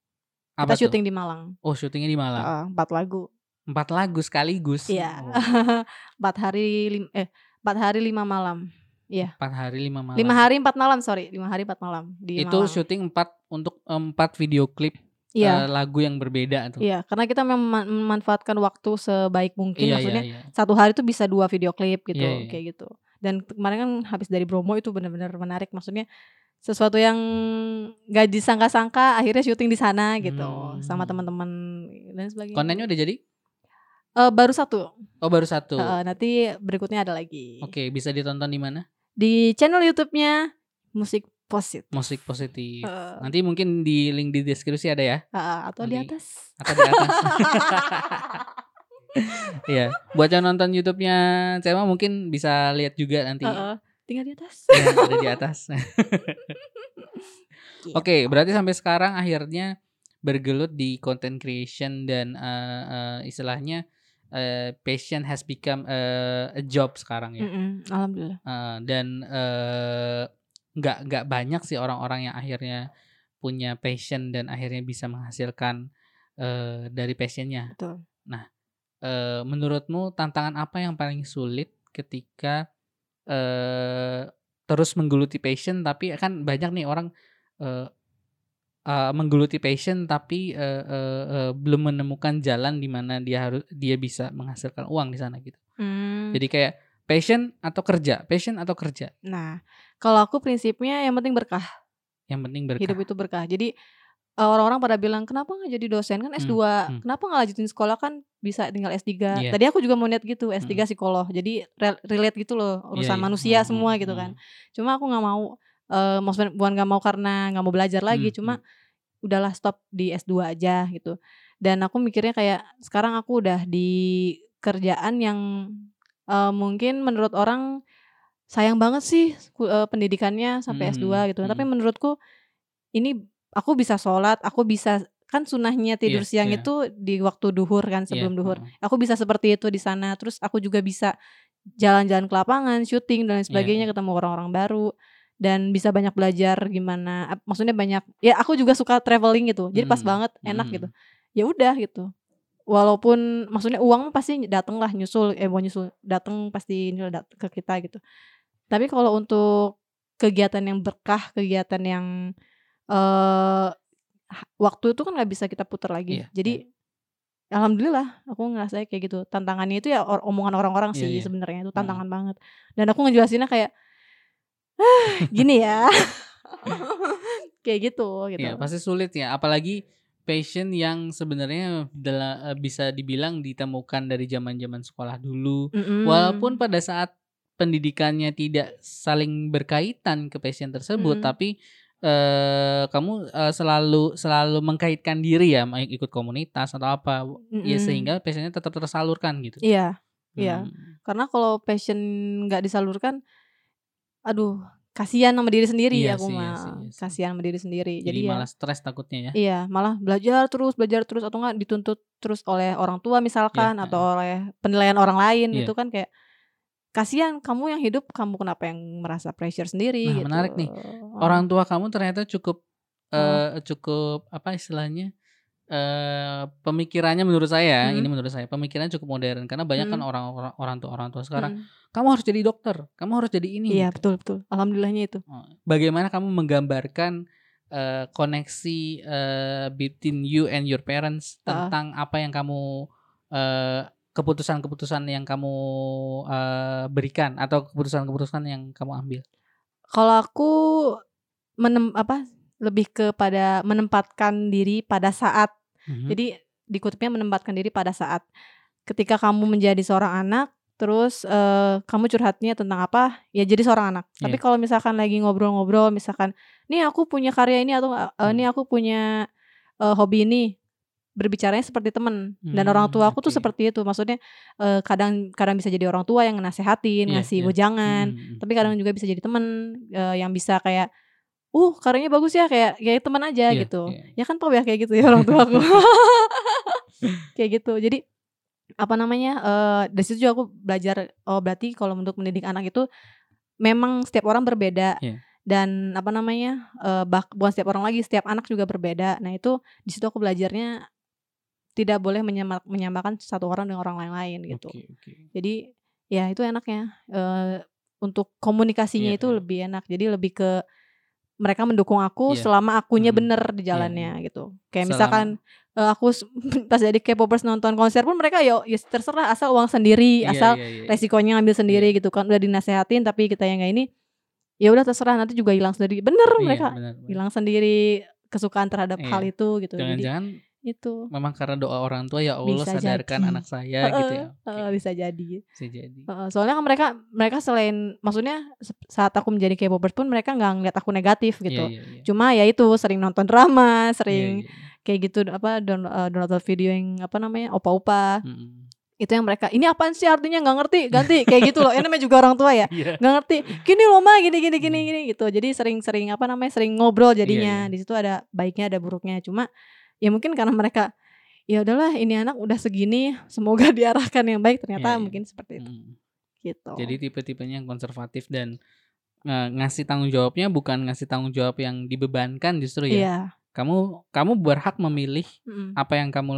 Speaker 1: Apa
Speaker 2: kita
Speaker 1: tuh?
Speaker 2: syuting di Malang,
Speaker 1: Oh, syutingnya di Malang.
Speaker 2: Heeh, empat lagu,
Speaker 1: Empat lagu sekaligus.
Speaker 2: Iya.
Speaker 1: Oh,
Speaker 2: Empat hari lim- eh empat hari lima malam. Iya.
Speaker 1: empat hari lima malam.
Speaker 2: Lima hari empat malam sorry. Lima hari empat malam di
Speaker 1: Itu
Speaker 2: Malang.
Speaker 1: syuting empat untuk empat video klip
Speaker 2: Iya.
Speaker 1: eh, lagu yang berbeda tuh.
Speaker 2: Iya, karena kita memang memanfaatkan waktu sebaik mungkin.
Speaker 1: Iya,
Speaker 2: Maksudnya
Speaker 1: iya, iya.
Speaker 2: satu hari tuh bisa dua video klip gitu,
Speaker 1: Iya, iya.
Speaker 2: kayak gitu. Dan kemarin kan habis dari Bromo itu benar-benar menarik. Maksudnya sesuatu yang gak disangka-sangka akhirnya syuting di sana gitu, sama
Speaker 1: Hmm.
Speaker 2: teman-teman dan sebagainya.
Speaker 1: Kontennya udah jadi?
Speaker 2: Eh, baru satu.
Speaker 1: Oh baru satu.
Speaker 2: Eh, nanti berikutnya ada lagi
Speaker 1: Oke bisa ditonton di mana?
Speaker 2: di channel YouTube-nya Musik Posit.
Speaker 1: Musik positif.
Speaker 2: Eh,
Speaker 1: Nanti mungkin di link di deskripsi ada ya
Speaker 2: eh, atau di
Speaker 1: Nanti-
Speaker 2: atas.
Speaker 1: atau di atas. Iya, buat yang nonton YouTube-nya Cema mungkin bisa lihat juga nanti.
Speaker 2: Eh, tinggal di atas.
Speaker 1: Ya, ada di atas. Oke, berarti sampai sekarang akhirnya bergelut di content creation dan eh, eh, istilahnya eh, passion has become eh, a job sekarang ya.
Speaker 2: Mm-mm, Alhamdulillah.
Speaker 1: Eh, dan eh, nggak nggak banyak sih orang-orang yang akhirnya punya passion dan akhirnya bisa menghasilkan eh, dari passionnya.
Speaker 2: Betul.
Speaker 1: Eh, menurutmu tantangan apa yang paling sulit ketika eh, terus menggeluti passion tapi kan banyak nih orang eh, eh, menggeluti passion tapi eh, eh, eh, belum menemukan jalan di mana dia harus dia bisa menghasilkan uang di sana gitu.
Speaker 2: Hmm.
Speaker 1: Jadi kayak passion atau kerja, passion atau kerja.
Speaker 2: Nah, kalau aku prinsipnya yang penting berkah.
Speaker 1: Yang penting berkah.
Speaker 2: Hidup itu berkah. Jadi orang-orang pada bilang kenapa nggak jadi dosen kan S2,
Speaker 1: hmm.
Speaker 2: kenapa nggak lanjutin sekolah kan bisa tinggal S3.
Speaker 1: Iya.
Speaker 2: Tadi aku juga mau niat gitu S3
Speaker 1: Hmm.
Speaker 2: psikolog. Jadi rel- relate gitu loh urusan
Speaker 1: Iya, iya.
Speaker 2: manusia
Speaker 1: Hmm,
Speaker 2: semua
Speaker 1: hmm,
Speaker 2: gitu
Speaker 1: hmm.
Speaker 2: kan. Cuma aku nggak mau eh maksudnya bukan nggak mau karena nggak mau belajar lagi,
Speaker 1: Hmm,
Speaker 2: cuma udahlah stop di S2 aja gitu. Dan aku mikirnya kayak sekarang aku udah di kerjaan yang eh, mungkin menurut orang sayang banget sih eh, pendidikannya sampai
Speaker 1: Hmm,
Speaker 2: S2 gitu. Tapi
Speaker 1: hmm.
Speaker 2: menurutku ini aku bisa sholat, aku bisa kan sunahnya tidur
Speaker 1: Iya,
Speaker 2: siang
Speaker 1: iya.
Speaker 2: itu di waktu duhur kan sebelum
Speaker 1: Iya,
Speaker 2: duhur.
Speaker 1: heeh.
Speaker 2: Aku bisa seperti itu di sana. Terus aku juga bisa jalan-jalan ke lapangan, syuting dan lain sebagainya,
Speaker 1: iya.
Speaker 2: ketemu orang-orang baru dan bisa banyak belajar gimana. Maksudnya banyak. Ya aku juga suka traveling gitu. Jadi pas
Speaker 1: Hmm,
Speaker 2: banget, enak
Speaker 1: hmm.
Speaker 2: gitu. Ya udah gitu. Walaupun maksudnya uang pasti dateng lah nyusul, eh mau nyusul dateng pasti ini lah dat- ke kita gitu. Tapi kalau untuk kegiatan yang berkah, kegiatan yang eh waktu itu kan nggak bisa kita putar lagi.
Speaker 1: Iya,
Speaker 2: Jadi alhamdulillah aku ngerasa kayak gitu. Tantangannya itu ya or- omongan orang-orang
Speaker 1: Iya,
Speaker 2: sih
Speaker 1: iya.
Speaker 2: sebenarnya itu
Speaker 1: Hmm.
Speaker 2: tantangan banget. Dan aku ngejelasinnya kayak gini ya. kayak gitu gitu.
Speaker 1: Iya, pasti sulit ya, apalagi passion yang sebenarnya eh, bisa dibilang ditemukan dari zaman-zaman sekolah dulu.
Speaker 2: Mm-mm.
Speaker 1: Walaupun pada saat pendidikannya tidak saling berkaitan ke passion tersebut,
Speaker 2: Mm.
Speaker 1: tapi eh kamu eh, selalu selalu mengkaitkan diri ya, ikut komunitas atau apa, ya
Speaker 2: Mm-mm.
Speaker 1: sehingga passionnya tetap tersalurkan gitu.
Speaker 2: Iya, iya.
Speaker 1: Hmm.
Speaker 2: Karena kalau passion nggak disalurkan, aduh, kasihan sama diri sendiri
Speaker 1: Iya
Speaker 2: aku
Speaker 1: sih, iya
Speaker 2: mah.
Speaker 1: iya sih.
Speaker 2: Kasihan sama diri sendiri.
Speaker 1: Jadi,
Speaker 2: Jadi, ya
Speaker 1: malah stres takutnya ya.
Speaker 2: Iya, malah belajar terus, belajar terus atau enggak dituntut terus oleh orang tua misalkan
Speaker 1: Iya,
Speaker 2: atau oleh penilaian orang lain
Speaker 1: Iya.
Speaker 2: itu kan kayak kasihan kamu yang hidup kamu kenapa yang merasa pressure sendiri
Speaker 1: Nah,
Speaker 2: gitu.
Speaker 1: menarik nih. Orang tua kamu ternyata cukup
Speaker 2: Oh.
Speaker 1: eh cukup apa istilahnya? Pemikirannya menurut saya,
Speaker 2: Hmm.
Speaker 1: ini menurut saya pemikirannya cukup modern karena banyak kan
Speaker 2: Hmm.
Speaker 1: orang-orang orang tua orang tua sekarang,
Speaker 2: Mm.
Speaker 1: kamu harus jadi dokter, kamu harus jadi ini.
Speaker 2: Iya,
Speaker 1: gitu.
Speaker 2: betul betul. Alhamdulillahnya itu.
Speaker 1: Oh, Bagaimana kamu menggambarkan eh, koneksi eh, between you and your parents tentang apa yang kamu eh, keputusan-keputusan yang kamu eh, berikan atau keputusan-keputusan yang kamu ambil?
Speaker 2: Kalau aku menem apa lebih kepada menempatkan diri pada saat
Speaker 1: Mhm.
Speaker 2: Jadi dikutipnya menempatkan diri pada saat ketika kamu menjadi seorang anak, terus eh, kamu curhatnya tentang apa? Ya jadi seorang anak. Tapi
Speaker 1: Iya.
Speaker 2: kalau misalkan lagi ngobrol-ngobrol, misalkan, nih aku punya karya ini atau nih
Speaker 1: Hmm.
Speaker 2: aku punya eh, hobi ini, berbicaranya seperti teman. Dan orang
Speaker 1: Hmm,
Speaker 2: tua aku tuh
Speaker 1: oke.
Speaker 2: seperti itu. Maksudnya eh, kadang kadang bisa jadi orang tua yang nasehatin,
Speaker 1: Iya,
Speaker 2: ngasih wejangan.
Speaker 1: Hmm, hmm,
Speaker 2: Tapi kadang juga bisa jadi teman eh, yang bisa kayak, uh karyanya bagus ya kayak kayak teman aja
Speaker 1: Iya,
Speaker 2: gitu.
Speaker 1: iya.
Speaker 2: Ya kan tau ya kayak gitu ya orang tua aku. kayak gitu. Jadi apa namanya? eh dari situ juga aku belajar oh berarti kalau untuk mendidik anak itu memang setiap orang berbeda.
Speaker 1: Iya.
Speaker 2: Dan apa namanya? eh bah, bukan setiap orang lagi, setiap anak juga berbeda. Nah, itu di situ aku belajarnya tidak boleh menyama menyamakan satu orang dengan orang lain lain gitu.
Speaker 1: Oke oke.
Speaker 2: Jadi ya itu enaknya, eee, untuk komunikasinya
Speaker 1: Iya
Speaker 2: itu
Speaker 1: iya.
Speaker 2: lebih enak. Jadi lebih ke mereka mendukung aku
Speaker 1: Iya.
Speaker 2: selama akunya
Speaker 1: Mhm.
Speaker 2: bener di
Speaker 1: Iya
Speaker 2: jalannya
Speaker 1: iya.
Speaker 2: gitu. Kayak
Speaker 1: Selama
Speaker 2: misalkan, eee, aku pas jadi K-popers nonton konser pun mereka yo ya terserah asal uang sendiri,
Speaker 1: Iya
Speaker 2: asal
Speaker 1: iya iya iya.
Speaker 2: resikonya ngambil
Speaker 1: Iya.
Speaker 2: sendiri gitu kan. Udah dinasehatin tapi kita yang nggak ini, ya udah terserah nanti juga hilang sendiri. Bener
Speaker 1: Iya
Speaker 2: mereka, hilang sendiri kesukaan terhadap hal
Speaker 1: Iya.
Speaker 2: itu gitu.
Speaker 1: Jangan-jangan
Speaker 2: itu.
Speaker 1: memang karena doa orang tua, "Ya Allah
Speaker 2: Bisa
Speaker 1: sadarkan
Speaker 2: jadi.
Speaker 1: anak saya," gitu ya.
Speaker 2: Bisa jadi.
Speaker 1: Bisa jadi.
Speaker 2: Soalnya kan mereka mereka selain maksudnya saat aku menjadi K-popers pun mereka nggak ngeliat aku negatif
Speaker 1: Iya
Speaker 2: gitu.
Speaker 1: iya iya.
Speaker 2: Cuma ya itu sering nonton drama, sering
Speaker 1: iya iya.
Speaker 2: kayak gitu apa down eee, download video yang apa namanya, opa-opa.
Speaker 1: Mhm.
Speaker 2: Itu yang mereka, "Ini apaan sih artinya? Nggak ngerti, ganti." Kayak gitu loh. Ini namanya juga orang tua ya,
Speaker 1: Iya.
Speaker 2: nggak ngerti, "Gini loh Ma, gini gini gini
Speaker 1: Hmm.
Speaker 2: gini," gitu. Jadi sering-sering apa namanya, sering ngobrol jadinya.
Speaker 1: iya.
Speaker 2: Di situ ada baiknya, ada buruknya. Cuma ya mungkin karena mereka, ya udahlah ini anak udah segini, semoga diarahkan yang baik, ternyata
Speaker 1: iya.
Speaker 2: mungkin seperti itu.
Speaker 1: Mhm.
Speaker 2: Gitu.
Speaker 1: Jadi tipe-tipenya yang konservatif dan, eee, ngasih tanggung jawabnya bukan ngasih tanggung jawab yang dibebankan justru ya.
Speaker 2: Iya.
Speaker 1: Kamu kamu berhak memilih
Speaker 2: Mhm.
Speaker 1: apa yang kamu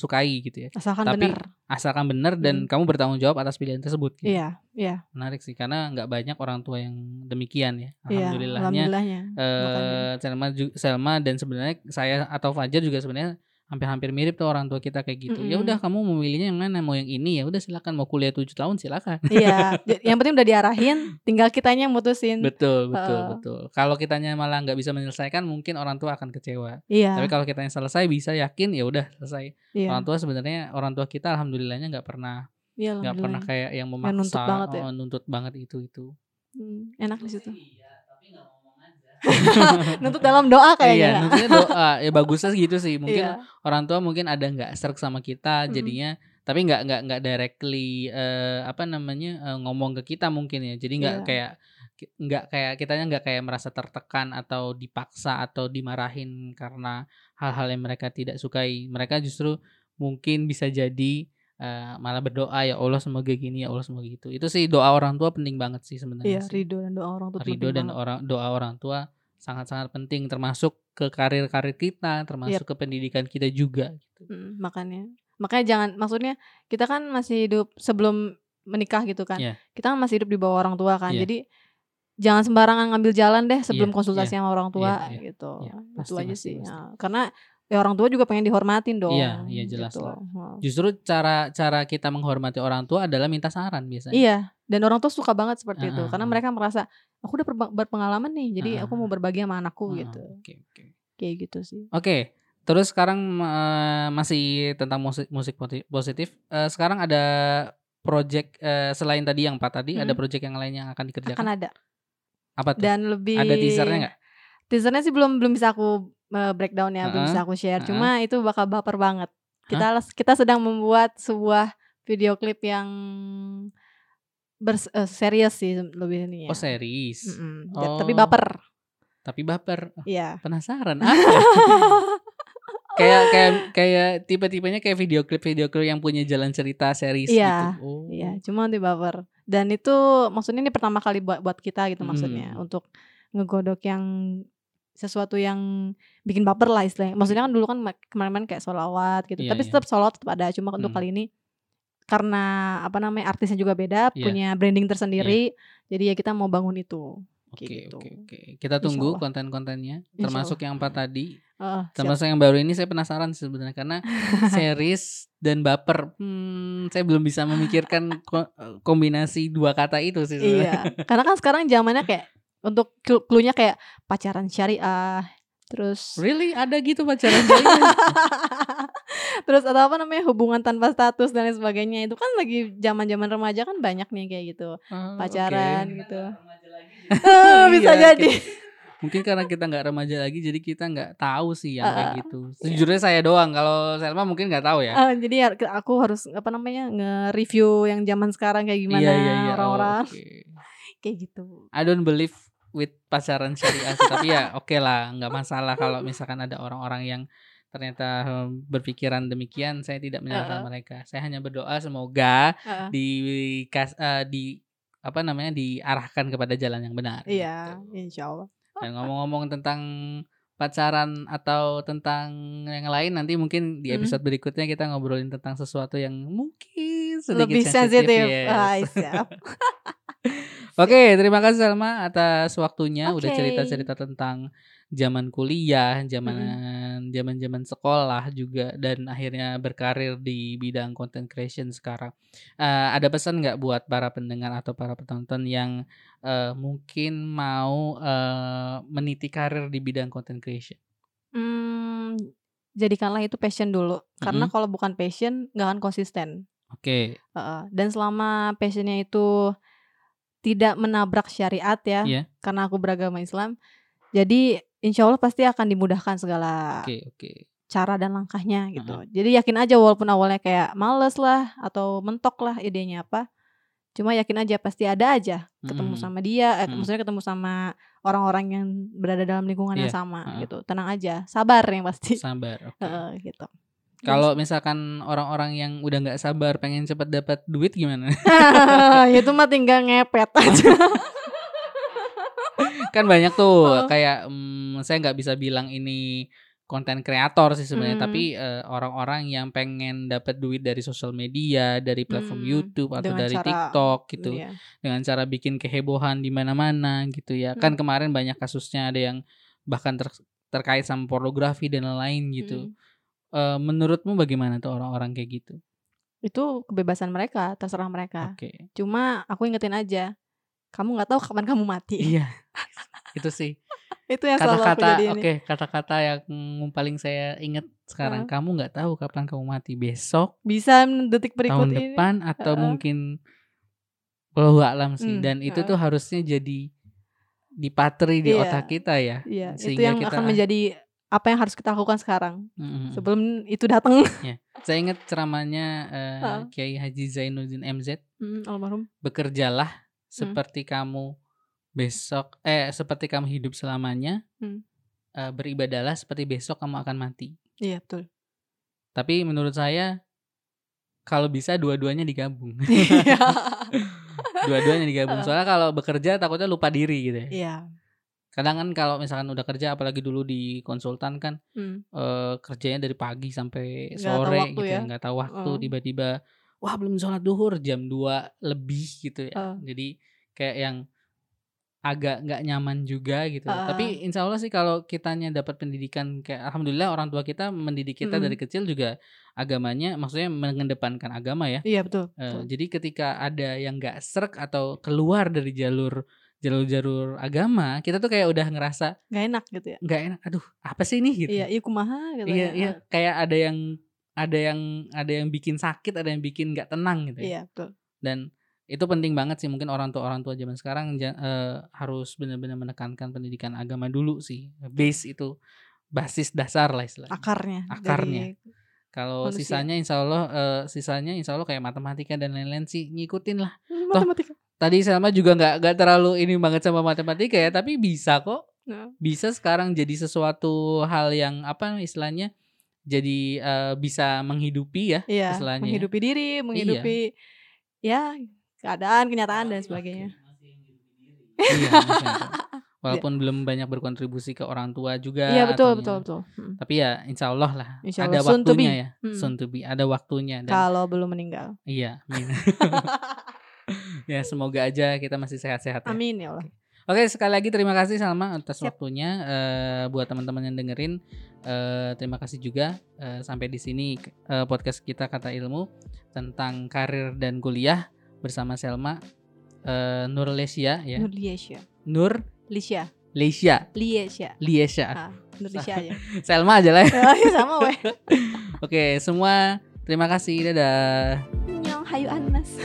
Speaker 1: sukai gitu ya.
Speaker 2: Asalkan
Speaker 1: Tapi
Speaker 2: bener.
Speaker 1: asalkan benar dan
Speaker 2: Mhm.
Speaker 1: kamu bertanggung jawab atas pilihan tersebut gitu.
Speaker 2: Iya iya.
Speaker 1: Menarik sih karena nggak banyak orang tua yang demikian ya.
Speaker 2: Iya,
Speaker 1: Alhamdulillahnya,
Speaker 2: alhamdulillahnya. Makanya.
Speaker 1: eee, Selma Selma dan sebenarnya saya atau Fajar juga sebenarnya hampir-hampir mirip tuh orang tua kita kayak gitu. Ya udah kamu mau milihnya yang mana? Mau yang ini? Ya udah silakan. Mau kuliah 7 tahun silakan.
Speaker 2: Iya, yang penting udah diarahin, tinggal kitanya yang mutusin.
Speaker 1: Betul betul
Speaker 2: Heeh.
Speaker 1: betul. Kalau kitanya malah nggak bisa menyelesaikan mungkin orang tua akan kecewa. Tapi
Speaker 2: Iya.
Speaker 1: kalau kitanya selesai bisa yakin ya udah selesai. Orang
Speaker 2: Iya.
Speaker 1: tua sebenarnya orang tua kita alhamdulillahnya nggak pernah
Speaker 2: Iya,
Speaker 1: nggak pernah kayak yang
Speaker 2: Nggak nuntut
Speaker 1: memaksa,
Speaker 2: banget ya.
Speaker 1: heeh, nuntut banget itu itu.
Speaker 2: Mmm, enak di situ.
Speaker 1: Iya,
Speaker 2: Nuntut dalam doa
Speaker 1: Iya,
Speaker 2: kayaknya.
Speaker 1: nuntutnya doa. Ya bagusnya gitu sih. Mungkin
Speaker 2: Iya.
Speaker 1: orang tua mungkin ada nggak sreg sama kita jadinya tapi nggak nggak nggak directly, eee, apa namanya, eee, ngomong ke kita mungkin ya. Jadi nggak
Speaker 2: Iya.
Speaker 1: kayak nggak kayak kitanya nggak kayak merasa tertekan atau dipaksa atau dimarahin karena hal-hal yang mereka tidak sukai. Mereka justru mungkin bisa jadi, eee, malah berdoa, "Ya Allah semoga gini, ya Allah semoga gitu." Itu sih doa orang tua penting banget sih sebenarnya
Speaker 2: Iya, ridho dan doa orang tua
Speaker 1: Ridho dan
Speaker 2: banget.
Speaker 1: orang doa orang tua sangat-sangat penting termasuk ke karir-karir kita, termasuk
Speaker 2: Yap.
Speaker 1: ke pendidikan kita juga gitu.
Speaker 2: Mhm, makanya. Makanya jangan maksudnya kita kan masih hidup sebelum menikah gitu kan.
Speaker 1: Iya.
Speaker 2: Kita kan masih hidup di bawah orang tua kan.
Speaker 1: Iya.
Speaker 2: Jadi jangan sembarangan ngambil jalan deh
Speaker 1: Iya
Speaker 2: sebelum
Speaker 1: iya.
Speaker 2: konsultasi sama orang
Speaker 1: Iya
Speaker 2: tua
Speaker 1: iya.
Speaker 2: gitu.
Speaker 1: Iya,
Speaker 2: Itu
Speaker 1: pasti
Speaker 2: aja
Speaker 1: pasti
Speaker 2: sih.
Speaker 1: pasti.
Speaker 2: Heeh, karena ya orang tua juga pengen dihormatin dong
Speaker 1: Iya iya jelas
Speaker 2: gitu.
Speaker 1: lah. Justru cara cara kita menghormati orang tua adalah minta saran biasanya.
Speaker 2: Iya, dan orang tua suka banget seperti itu
Speaker 1: Heeh
Speaker 2: karena mereka merasa, "Aku udah berpengalaman nih, jadi
Speaker 1: Heeh
Speaker 2: aku mau berbagi sama anakku,"
Speaker 1: Heeh,
Speaker 2: gitu.
Speaker 1: oke oke.
Speaker 2: Kayak gitu sih.
Speaker 1: Oke, terus sekarang, eee, masih tentang musik musik positif, eee, sekarang ada project, eee, selain tadi yang 4 tadi, ada
Speaker 2: Mhm.
Speaker 1: project yang lain yang akan
Speaker 2: Akan
Speaker 1: dikerjakan?
Speaker 2: ada.
Speaker 1: Apa tuh?
Speaker 2: Dan lebih
Speaker 1: Ada teaser-nya nggak?
Speaker 2: teaser-nya sih belum belum bisa aku, eee, breakdown ya, belum
Speaker 1: Heeh
Speaker 2: bisa aku share.
Speaker 1: heeh.
Speaker 2: Cuma itu bakal baper banget. Kita les kita sedang membuat sebuah video klip yang bers eee, serius sih lebih
Speaker 1: Oh
Speaker 2: ininya.
Speaker 1: series.
Speaker 2: Mhm, ja tapi
Speaker 1: Oh.
Speaker 2: baper.
Speaker 1: Tapi baper. Oh,
Speaker 2: Iya.
Speaker 1: penasaran apa? Kayak kayak kayak tipe-tipenya kayak video klip video klip yang punya jalan cerita series gitu.
Speaker 2: Iya,
Speaker 1: Oh.
Speaker 2: iya, cuma nanti baper. Dan itu maksudnya ini pertama kali buat buat kita gitu maksudnya,
Speaker 1: Mmm.
Speaker 2: untuk ngegodok yang sesuatu yang bikin baper lah istilahnya. Maksudnya kan dulu kan kemarin-kemarin kayak sholawat gitu,
Speaker 1: Iya
Speaker 2: tapi
Speaker 1: iya.
Speaker 2: tetap sholawat tetap ada, cuma untuk
Speaker 1: Mmm.
Speaker 2: kali ini karena apa namanya, artisnya juga beda,
Speaker 1: Iya.
Speaker 2: punya branding tersendiri, jadi ya kita mau bangun itu,
Speaker 1: Oke
Speaker 2: gitu.
Speaker 1: oke oke. Kita tunggu konten-kontennya, termasuk yang 4 tadi.
Speaker 2: Heeh, siap.
Speaker 1: Termasuk yang baru ini saya penasaran sih sebenarnya karena series dan baper, hmm, saya belum bisa memikirkan ko kombinasi 2 kata itu sih sebenarnya.
Speaker 2: Iya, karena kan sekarang zamannya kayak untuk clu clue-nya kayak pacaran syariah, terus
Speaker 1: Really? Ada gitu pacaran syariah?
Speaker 2: Terus atau apa namanya, hubungan tanpa status dan lain sebagainya. Itu kan lagi zaman-zaman remaja kan banyak nih kayak gitu,
Speaker 1: Oh,
Speaker 2: pacaran
Speaker 1: oke.
Speaker 2: gitu. Bisa
Speaker 1: Iya,
Speaker 2: jadi.
Speaker 1: kit mungkin karena kita nggak remaja lagi jadi kita nggak tahu sih yang kayak
Speaker 2: Heeh.
Speaker 1: gitu. Sejujurnya saya doang, kalau Selma mungkin nggak tahu ya?
Speaker 2: Eee, jadi ya aku harus apa namanya, nge-review yang zaman sekarang kayak gimana
Speaker 1: Iya iya iya,
Speaker 2: orang-orang.
Speaker 1: oke.
Speaker 2: Kayak gitu.
Speaker 1: I don't believe with pacaran syariah tapi ya okelah, nggak masalah kalau misalkan ada orang-orang yang ternyata, mmm, berpikiran demikian, saya tidak menyalahkan
Speaker 2: Heeh.
Speaker 1: mereka. Saya hanya berdoa semoga
Speaker 2: Heeh.
Speaker 1: dikas eee, di apa namanya, diarahkan kepada jalan yang benar
Speaker 2: Iya,
Speaker 1: gitu.
Speaker 2: insyaallah.
Speaker 1: Dan ngomong-ngomong tentang pacaran atau tentang yang lain nanti mungkin di
Speaker 2: Hmm.
Speaker 1: episode berikutnya kita ngobrolin tentang sesuatu yang mungkin sedikit
Speaker 2: Lebih
Speaker 1: sensitif.
Speaker 2: sensitif.
Speaker 1: yes.
Speaker 2: Ah,
Speaker 1: Oke, terima kasih Salma atas waktunya udah
Speaker 2: Oke.
Speaker 1: cerita-cerita tentang zaman kuliah, zaman zaman-zaman sekolah juga dan akhirnya berkarir di bidang content creation sekarang. Eh, ada pesan nggak buat para pendengar atau para penonton yang eh, mungkin mau eh, meniti karir di bidang content creation?
Speaker 2: Hmm, jadikanlah itu passion dulu. Karena kalau bukan passion nggak akan konsisten.
Speaker 1: Oke,
Speaker 2: Heeh, dan selama passionnya itu tidak menabrak syariat ya,
Speaker 1: Iya.
Speaker 2: karena aku beragama Islam, jadi insya Allah pasti akan dimudahkan segala
Speaker 1: oke, oke.
Speaker 2: cara dan langkahnya gitu. Jadi yakin aja walaupun awalnya kayak males lah atau mentok lah idenya apa, cuma yakin aja pasti ada aja ketemu
Speaker 1: Mm-mm.
Speaker 2: sama dia, eh,
Speaker 1: Mm.
Speaker 2: maksudnya ketemu sama orang-orang yang berada dalam lingkungan yang
Speaker 1: Iya,
Speaker 2: sama
Speaker 1: heeh.
Speaker 2: gitu. Tenang aja, sabar yang pasti.
Speaker 1: Sabar. Oke.
Speaker 2: Heeh, gitu.
Speaker 1: Kalau misalkan orang-orang yang udah nggak sabar pengen cepat dapat duit gimana?
Speaker 2: itu mah tinggal ngepet aja.
Speaker 1: kan banyak tuh
Speaker 2: Heeh.
Speaker 1: kayak mm, saya nggak bisa bilang ini konten kreator sih sebenarnya
Speaker 2: Hmm.
Speaker 1: tapi eh, orang-orang yang pengen dapat duit dari sosial media dari platform
Speaker 2: Hmm,
Speaker 1: YouTube atau
Speaker 2: dengan
Speaker 1: dari
Speaker 2: cara-
Speaker 1: TikTok gitu
Speaker 2: Iya.
Speaker 1: dengan cara bikin kehebohan di mana-mana gitu ya kan
Speaker 2: Hmm.
Speaker 1: kemarin banyak kasusnya ada yang bahkan ter- terkait sama pornografi dan lain-lain gitu
Speaker 2: Mm.
Speaker 1: Eh, menurutmu bagaimana tuh orang-orang kayak gitu
Speaker 2: Itu kebebasan mereka, terserah mereka.
Speaker 1: oke
Speaker 2: Cuma aku ingetin aja, kamu nggak tahu kapan kamu mati.
Speaker 1: iya itu sih
Speaker 2: itu yang
Speaker 1: kata-kata oke
Speaker 2: ini.
Speaker 1: kata-kata yang paling saya ingat sekarang
Speaker 2: Heeh.
Speaker 1: kamu nggak tahu kapan kamu mati besok
Speaker 2: Bisa detik berikut
Speaker 1: tahun
Speaker 2: ini.
Speaker 1: depan atau
Speaker 2: Heeh.
Speaker 1: mungkin wallahu alam sih
Speaker 2: Hmm,
Speaker 1: dan itu
Speaker 2: heeh.
Speaker 1: tuh harusnya jadi dipatri di
Speaker 2: Iya.
Speaker 1: otak kita ya
Speaker 2: Iya, itu
Speaker 1: sehingga
Speaker 2: yang
Speaker 1: kita
Speaker 2: akan menjadi apa yang harus kita lakukan sekarang
Speaker 1: Mm-mm.
Speaker 2: sebelum itu datang.
Speaker 1: saya ingat ceramahnya eh,
Speaker 2: Heeh.
Speaker 1: Kiai Haji Zainuddin MZ
Speaker 2: Hmm, almarhum.
Speaker 1: bekerjalah
Speaker 2: Hmm.
Speaker 1: seperti kamu besok eh seperti kamu hidup selamanya
Speaker 2: Hmm.
Speaker 1: eh, beribadahlah seperti besok kamu akan mati
Speaker 2: Iya betul.
Speaker 1: Tapi menurut saya kalau bisa dua-duanya digabung.
Speaker 2: Iya.
Speaker 1: dua-duanya digabung. Soalnya kalau bekerja takutnya lupa diri gitu ya.
Speaker 2: Iya.
Speaker 1: Kadang kan kalau misalkan udah kerja apalagi dulu di konsultan kan
Speaker 2: Hmm.
Speaker 1: eh, kerjanya dari pagi sampai sore gitu ya,
Speaker 2: ya.
Speaker 1: nggak tahu waktu
Speaker 2: Heeh.
Speaker 1: tiba-tiba wah belum sholat duhur jam 2 lebih gitu ya.
Speaker 2: Heeh.
Speaker 1: Jadi kayak yang agak nggak nyaman juga gitu.
Speaker 2: Heeh.
Speaker 1: Tapi insya Allah sih kalau kitanya dapat pendidikan kayak alhamdulillah orang tua kita mendidik kita
Speaker 2: Mm-mm.
Speaker 1: dari kecil juga agamanya maksudnya mengedepankan agama ya.
Speaker 2: Iya betul.
Speaker 1: Eh,
Speaker 2: betul.
Speaker 1: jadi ketika ada yang nggak serk atau keluar dari jalur jalur-jalur agama, kita tuh kayak udah ngerasa
Speaker 2: Gak enak gitu ya.
Speaker 1: nggak enak. Aduh, apa sih ini gitu?
Speaker 2: Iya, iya kumaha gitu
Speaker 1: iya,
Speaker 2: ya.
Speaker 1: iya. Kayak ada yang ada yang ada yang bikin sakit, ada yang bikin nggak tenang gitu. ya.
Speaker 2: Iya, betul.
Speaker 1: Dan itu penting banget sih mungkin orang tua orang tua zaman sekarang ja- eh, harus benar-benar menekankan pendidikan agama dulu sih. Base itu basis dasar lah istilahnya.
Speaker 2: Akarnya.
Speaker 1: Akarnya. Kalau sisanya insya Allah eh, sisanya insya Allah kayak matematika dan lain-lain sih ngikutin lah.
Speaker 2: Hmm, matematika.
Speaker 1: Tadi Selma juga nggak nggak terlalu ini banget sama matematika ya, tapi bisa kok.
Speaker 2: Nah,
Speaker 1: Bisa sekarang jadi sesuatu hal yang apa istilahnya jadi eh, bisa menghidupi ya
Speaker 2: Iya,
Speaker 1: istilahnya. ya.
Speaker 2: menghidupi diri, menghidupi ya keadaan, kenyataan dan sebagainya.
Speaker 1: Iya, itu. Walaupun belum banyak berkontribusi ke orang tua juga.
Speaker 2: Iya, betul,
Speaker 1: atau
Speaker 2: betul, betul. Hmm.
Speaker 1: Tapi ya insya Allah lah
Speaker 2: Insya
Speaker 1: ada
Speaker 2: Allah, be.
Speaker 1: waktunya ya,
Speaker 2: Hmm.
Speaker 1: soon to be, ada waktunya dan
Speaker 2: Kalau belum meninggal.
Speaker 1: iya. ya semoga aja kita masih sehat-sehat ya.
Speaker 2: Amin ya Allah.
Speaker 1: Oke sekali lagi terima kasih Salma atas
Speaker 2: Siap.
Speaker 1: waktunya Eh, buat teman-teman yang dengerin eh, terima kasih juga Eh, sampai di sini eh, podcast kita kata ilmu tentang karir dan kuliah bersama Selma eh, Nur Lesia ya
Speaker 2: Nur Liesya.
Speaker 1: Nur
Speaker 2: Lisya.
Speaker 1: Lesia
Speaker 2: Liesya.
Speaker 1: Liesya
Speaker 2: Ah, Nur Lisya aja.
Speaker 1: Selma aja lah ya.
Speaker 2: Ah, ya sama weh.
Speaker 1: Oke semua terima kasih dadah
Speaker 2: Nyong Hayu Anas.